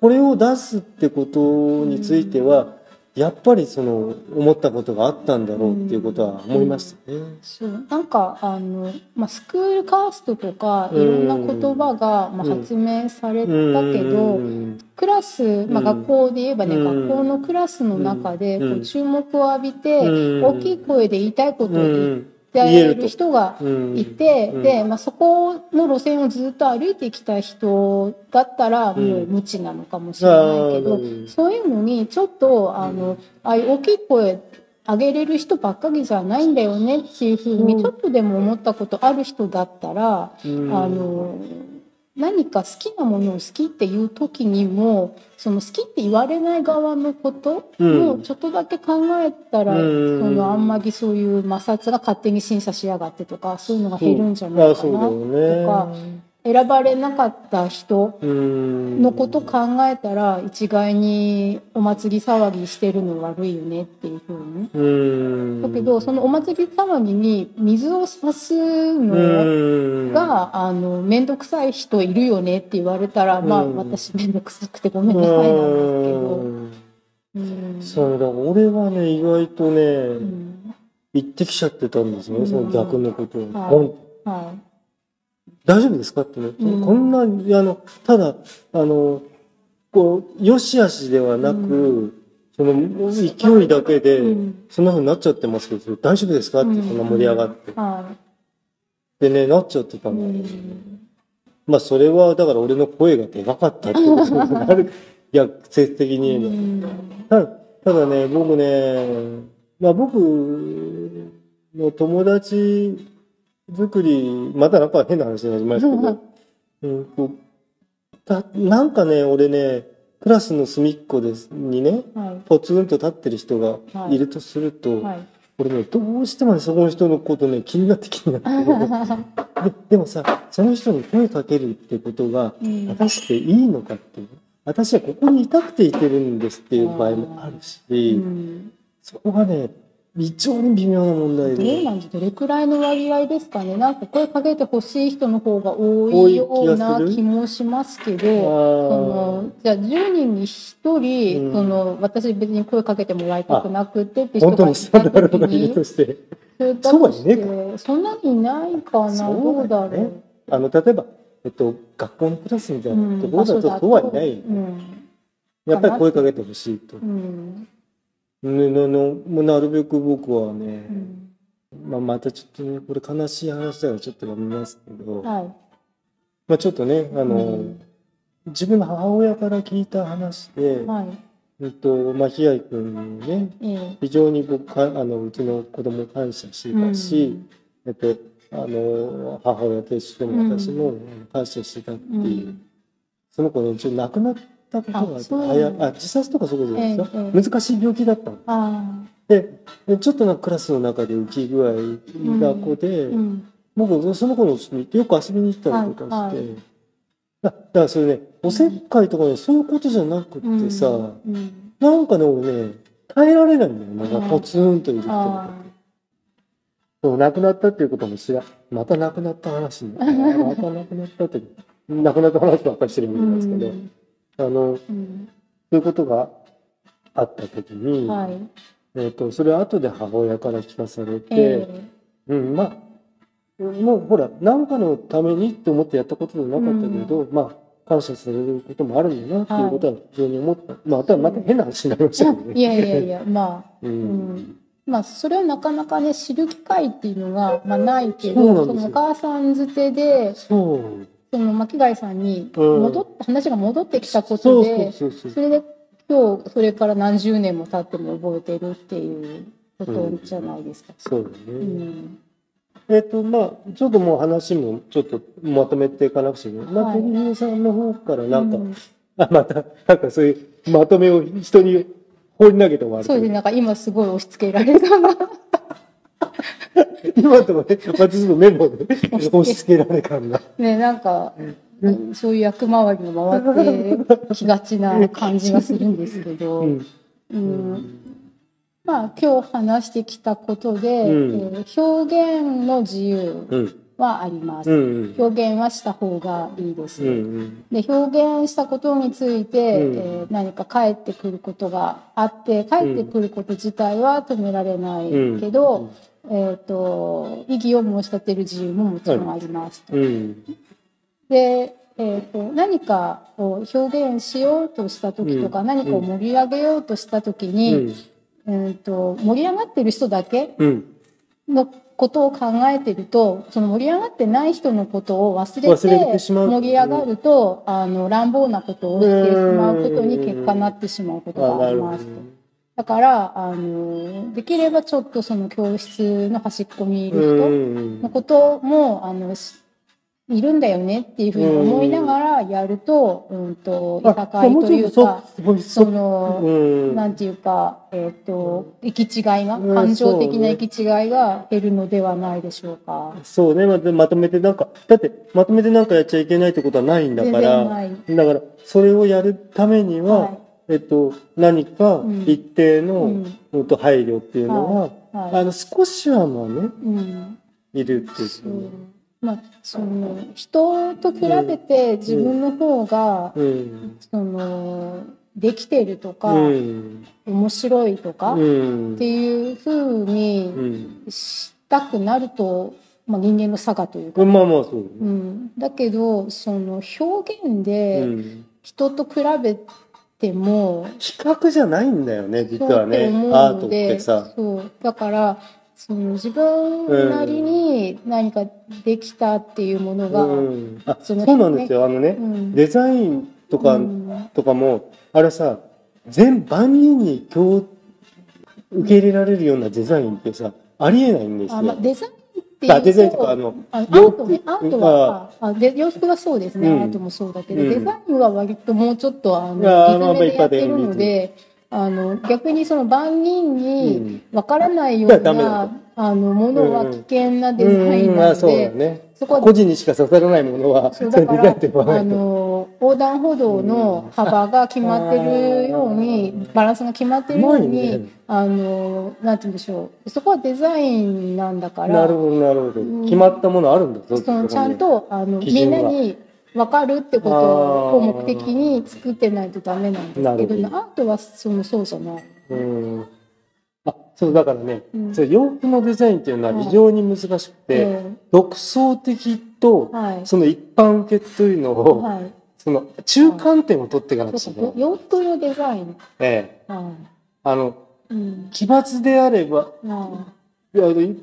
A: これを出すってことについては、やっぱりその、思ったことがあったんだろうっていうことは思いましたね。
B: そう。なんかあの、まあ、スクールカーストとかい
A: うん。
B: ろんな言葉が、まあ、
A: うん
B: 発明された
A: うん。
B: けど、クラス、まあ、
A: うん。
B: 学校で言えばね、
A: うん。
B: 学校のクラスの中で
A: うん。
B: こう注目を浴びて、
A: うん。
B: 大きい声で言いたいことを
A: う
B: 言っ
A: ん、
B: ている人が
A: うん。
B: いて、
A: うん。
B: で、まあ、そこの路線をずっと歩いてきた人だったら
A: うん。
B: もう無知なのかもしれないけど、
A: あー
B: そういうのにちょっとあのああいう大きい声上げれる人ばっかりじゃないんだよねっていうふう
A: うん。
B: にちょっとでも思ったことある人だったら、
A: うん。
B: あの何か好きなものを好きっていう時にもその好きって言われない側のこともちょっとだけ考えたら、
A: うん。
B: そのあんまりそういう摩擦が勝手に審査しやがってとかそういうのが減るんじゃない
A: あ
B: かなとか
A: ね。
B: 選ばれなかった人
A: うん。
B: のこと考えたら一概にお祭り騒ぎしてるの悪いよねっていうふうに。
A: うん。
B: だけどそのお祭り騒ぎに水を差すの
A: うん。
B: が、あの面倒くさい人いるよねって言われたら、まあ
A: うん
B: 私面倒くさくてごめんなさいなんですけど。
A: うそうだ俺はね意外とね、
B: うん。
A: 言ってきちゃってたんですね、
B: うん。
A: その逆のことを、
B: はい。は
A: 大丈夫ですか？ってね、
B: うん
A: こんな、あの、ただ、あの、こう、よしあしではなく、
B: う
A: その勢いだけで、
B: うん
A: そんな風になっちゃってますけど、大丈夫ですか？って、
B: うん
A: そんな盛り上がって。
B: は
A: でね、なっちゃってたの。
B: ん。
A: まあ、それは、だから俺の声がでかかったって ことになる。逆説的に。ただただね、僕ね、まあ僕の友達作り、またなんか変な話になりましたけど、うんこうだなんかね、俺ね、クラスの隅っこですにね、
B: はい。
A: ポツンと立ってる人がいるとすると、
B: はい。
A: 俺ね、どうしてもね、そこの人のことね、気になって気になって。ででもさ、その人に声かけるってことが、
B: うん
A: 果たしていいのかっていう。私はここにいたくていてるんですっていう場合もあるし、
B: うん
A: そこがね、非常に微妙な問題で。
B: なんどれくらいの割合ですかね。なんか声かけてほしい人の方が多
A: 多い
B: いような
A: 気
B: もしますけど、
A: あ
B: そのじゃあ10人に1人、
A: うん。
B: その私別に声かけてもらいたくなくてって人がい
A: にそう
B: た時に
A: として。
B: それだとしてそんなにいないかな。どうだろう。
A: あの、例えば、えっと、学校のクラスみたいなところだとそうはいない。
B: うん。
A: やっぱり声かけてほしいと。
B: うん
A: ねののもうなるべく僕はね、
B: うん。
A: まあ、またちょっとね、これ悲しい話だからちょっとやめますけど、
B: はい。
A: まあちょっとね、あの、
B: うん。
A: 自分の母親から聞いた話で、
B: はい。
A: えっと、まあ、ひやいくんにね、
B: ええ。
A: 非常に僕か、あの、うちの子供を感謝してたし、えっと、あの、母親としても私も感謝してたって
B: う。ん。
A: いう、その子ね、一応亡くなった。ことがあって、
B: あ
A: あ自殺とかそういうことじゃないですか、
B: え。
A: 難しい病気だった。の。
B: あ
A: で、でちょっとなんかクラスの中で浮き具合な子で、
B: あうん。
A: 僕、その子の家に行ってよく遊びに行ったりとかして、
B: はいはい。
A: だだからそれね、おせっかいとかね、そういうことじゃなくってさ、
B: うん
A: なんかね、俺ね、耐えられないんだよね。なん
B: うん
A: かポツンといるって。
B: あ
A: そう亡くなったっていうことも知らん。また亡くなった話になるまた亡くなったって、亡くなった話ばっかりしてる
B: ー
A: みたいですけど、
B: うん
A: あの、そう
B: うん
A: いうことがあった時に、
B: はい
A: えっ、と、それは後で母親から聞かされて、
B: ええ
A: うん、まあ、もうほら、何かのためにって思ってやったことじゃなかったけど、まあ、感謝されることもあるんだなっていうことは非常に思った。まあ、あとはまた変な話になりましたけどね。
B: いやいやいやまあ
A: う。
B: うんんまあそれはなかなかね知る機会っていうのが、まあ、ないけどそのお母さんづてで
A: そう。
B: その巻貝さんに
A: うん
B: 戻っ話が戻ってきたことで
A: そ
B: れで今日それから何十年も経っても覚えてるっていうことじゃないですか。
A: そうだ
B: う
A: ね。
B: ん
A: えっ、と、まあ、ちょっともう話もちょっとまとめていかなくちゃいけない。まあ、さんの方からなんか、
B: うん
A: あ、また、なんかそういうまとめを人に放り投げて終わると
B: そうですねなんか今すごい押し付けられたな。
A: 今ともね、私のメモで押し付けられ感が。
B: ねなんか、そういう役回りも回ってきがちな感じがするんですけど、
A: うん。
B: うんまあ今日話してきたことで、
A: うん
B: えー表現の自由
A: うん。
B: はあります。
A: うん。
B: 表現はした方がいいです。
A: うん。
B: で表現したことについて、
A: うん
B: えー何か返ってくることがあって返ってくること自体は止められないけど、えー、と異議を申し立てる自由ももちろんありますと。
A: うん。
B: で、えー、と何かを表現しようとした時とか、
A: うん
B: 何かを盛り上げようとした時に、えー、と盛り上がってる人だけ
A: うん。
B: のことを考えてるとその盛り上がってない人のことを忘れ
A: て
B: 盛り上がるとあの乱暴なことをしてしまうことに結果になってしまうこと
A: あ、
B: があります。。だからあのできればちょっとその教室の端っこにいる人
A: うん。
B: のこともあのしいるんだよねっていうふうに思いながらやると,、うん、といさかいというか
A: そ
B: の、
A: うん。
B: なんていうか、えっ、と、行き違いが、
A: うん
B: 感情的な行き違いが減るのではないでしょうか。
A: そうね、まとまとめてなんか、だってまとめてなんかやっちゃいけないってことはないんだ
B: 全
A: から。だからそれをやるためには、
B: は
A: えっと、何か
B: うん
A: 一定
B: い。
A: の、
B: うん。
A: 配慮っていうのは、
B: はい。
A: あの少しはまあね、
B: うん。
A: いるっていう。
B: まあ、その、人と比べて自分の方が、
A: うん。
B: その、できてるとか、
A: うん。
B: 面白いとか、
A: うん。
B: っていうふう
A: う
B: に
A: ん。
B: したくなるとまあ、人間の差がというか、
A: まあまあそう、
B: うん、だけどその表現で
A: うん
B: 人と比べても、
A: 比較じゃないんだよね実はねアートってさ。
B: そう。だからその自分なりに何かできたっていうものが、
A: うん、あそ
B: その
A: うなんですよ。あのね、
B: うん。
A: デザインとか、
B: うん。
A: とかもあれさ全万人に今日受け入れられるようなデザインってさありえないんですよ。
B: あまあ、デザっていうと
A: あデザインとかあの
B: あアートねアートはああで洋服はそうですね、
A: うん。
B: アートもそうだけど、
A: うん。
B: デザインは割ともうちょっとあのリズムでやってるのであの逆にその万人
A: う
B: に
A: ん。
B: わからないような、あのものは危険なデザイン
A: うん
B: なので、
A: ね。
B: そこは
A: 個人にしか刺さらないものはそ
B: うだからあ。の横断歩道の幅が決まってるようにバランスが決まってるように、
A: ね。
B: あのなんて言うんでしょう。そこはデザインなんだから
A: なるほどなるほど、
B: ん。
A: 決まったものあるんだぞ
B: そのちゃんとあのみんなに分かるってことを目的に作ってないとダメなんですけどアートはそのそうじゃない。
A: うん。あそうだからね、
B: うん。
A: 洋服のデザインっていうのは非常に難しくて、
B: え
A: 独創的とその一般受けというのを、
B: はい、
A: その中間点を取っていかなくちゃいけない。
B: か洋服のデザイン、
A: ええ、
B: はい
A: あの
B: うん。
A: 奇抜であれば
B: はい
A: やあのい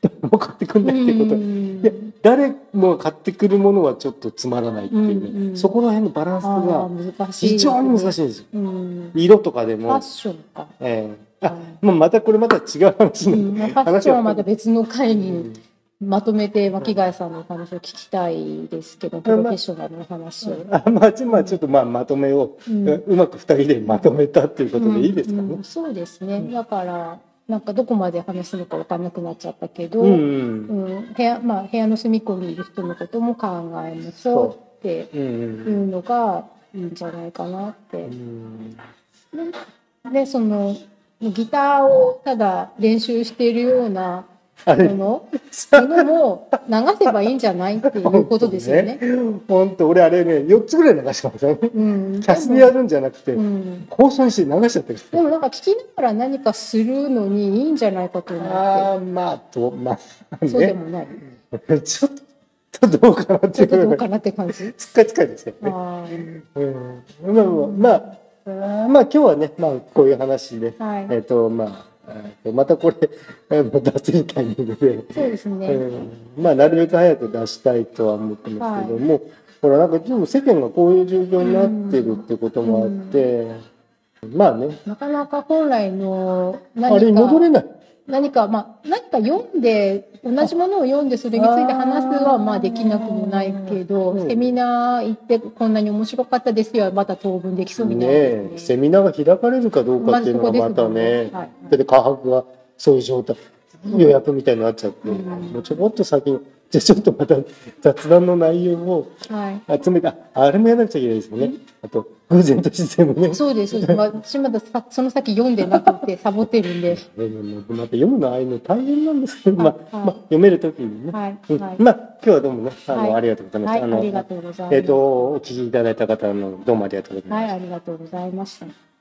A: 誰も買ってくんないってこと、
B: うん。
A: いや誰もが買ってくるものはちょっとつまらないっていうね、
B: うんうん
A: そこら辺のバランス
B: あ
A: が
B: ー難しい
A: 非常に難
B: い、
A: しいんですよ。
B: うん、
A: 色とかでも。
B: ファッ、ションか、
A: ええまあ、またこれまた違う話
B: う
A: なん。んで、
B: ファッションはまた別の回
A: う
B: に
A: ん
B: まとめて巻貝さんのお話を聞きたいですけど、プロフェッショナルの話を。
A: あまあ、ちまあちょっとまあまとめを、
B: うん。
A: うまく二人でまとめたっていうことでいいですかね。
B: うんうん。そうですね。だから、なんかどこまで話すのか分かんなくなっちゃったけど、
A: うんうん
B: うん。部屋、まあ部屋の隅っこにいる人のことも考えましょうって
A: う。ん
B: いうのがいいんじゃないかなって。
A: う。ん。
B: で、その、ギターをただ練習しているようなもの、ものも流せばいいんじゃないっていうことですよね。
A: 本当俺あれね四つぐらい流してますよね。
B: うん。
A: キャスでやるんじゃなくて、
B: うん。
A: 放送にして流しちゃってる。
B: でもなんか聞きながら何かするのにいいんじゃないかと思
A: ああ
B: っ
A: まあとまあ
B: て。そうで
A: ね
B: もない。
A: ちょっとどうかなって
B: ちょっとど
A: いう
B: うかなって感じ？
A: つっかつかですよね。うん、まあまあまあまあ今日はねまあこういう話で、
B: はい。
A: えっ、とまあまたこれ出せるタイミングで。
B: そうですね。
A: うんまあなるべく早く出したいとは思ってますけども、ほらなんかでも世間がこういう状況になってるってこともあって、まあね
B: なかなか本来の
A: あれに
B: 何か
A: 戻れない
B: 何かまあ何か読んで同じものを読んでそれについて話すはまあできなくもないけど、
A: うん。
B: セミナー行ってこんなに面白かったですよまた当分できそうみたい
A: ね
B: ですね。
A: えセミナーが開かれるかどうかっていうのがまたね、
B: はい
A: だって価格がそういう状態予約みたいになっちゃって、
B: うん。
A: もうちょこっと先にじゃあちょっとまた雑談の内容を
B: はい。
A: 集めたあれもやらなくちゃいけないですよねあと偶然と自然もね
B: そうです、そうです。まあ、私まださその先読んでなくて、サボってるんで。
A: でもまた読むのああいうの大変なんですけど、まあ、
B: はい
A: まあ読めるときにね、
B: はい。
A: うん
B: はい。
A: まあ今日はどうもねあの、
B: はい
A: ありがとうございました。
B: はい、
A: あの
B: ありがとうございます。
A: えっ、とお聞きいただいた方のどうもありがとうございました。
B: はい、ありがとうございました。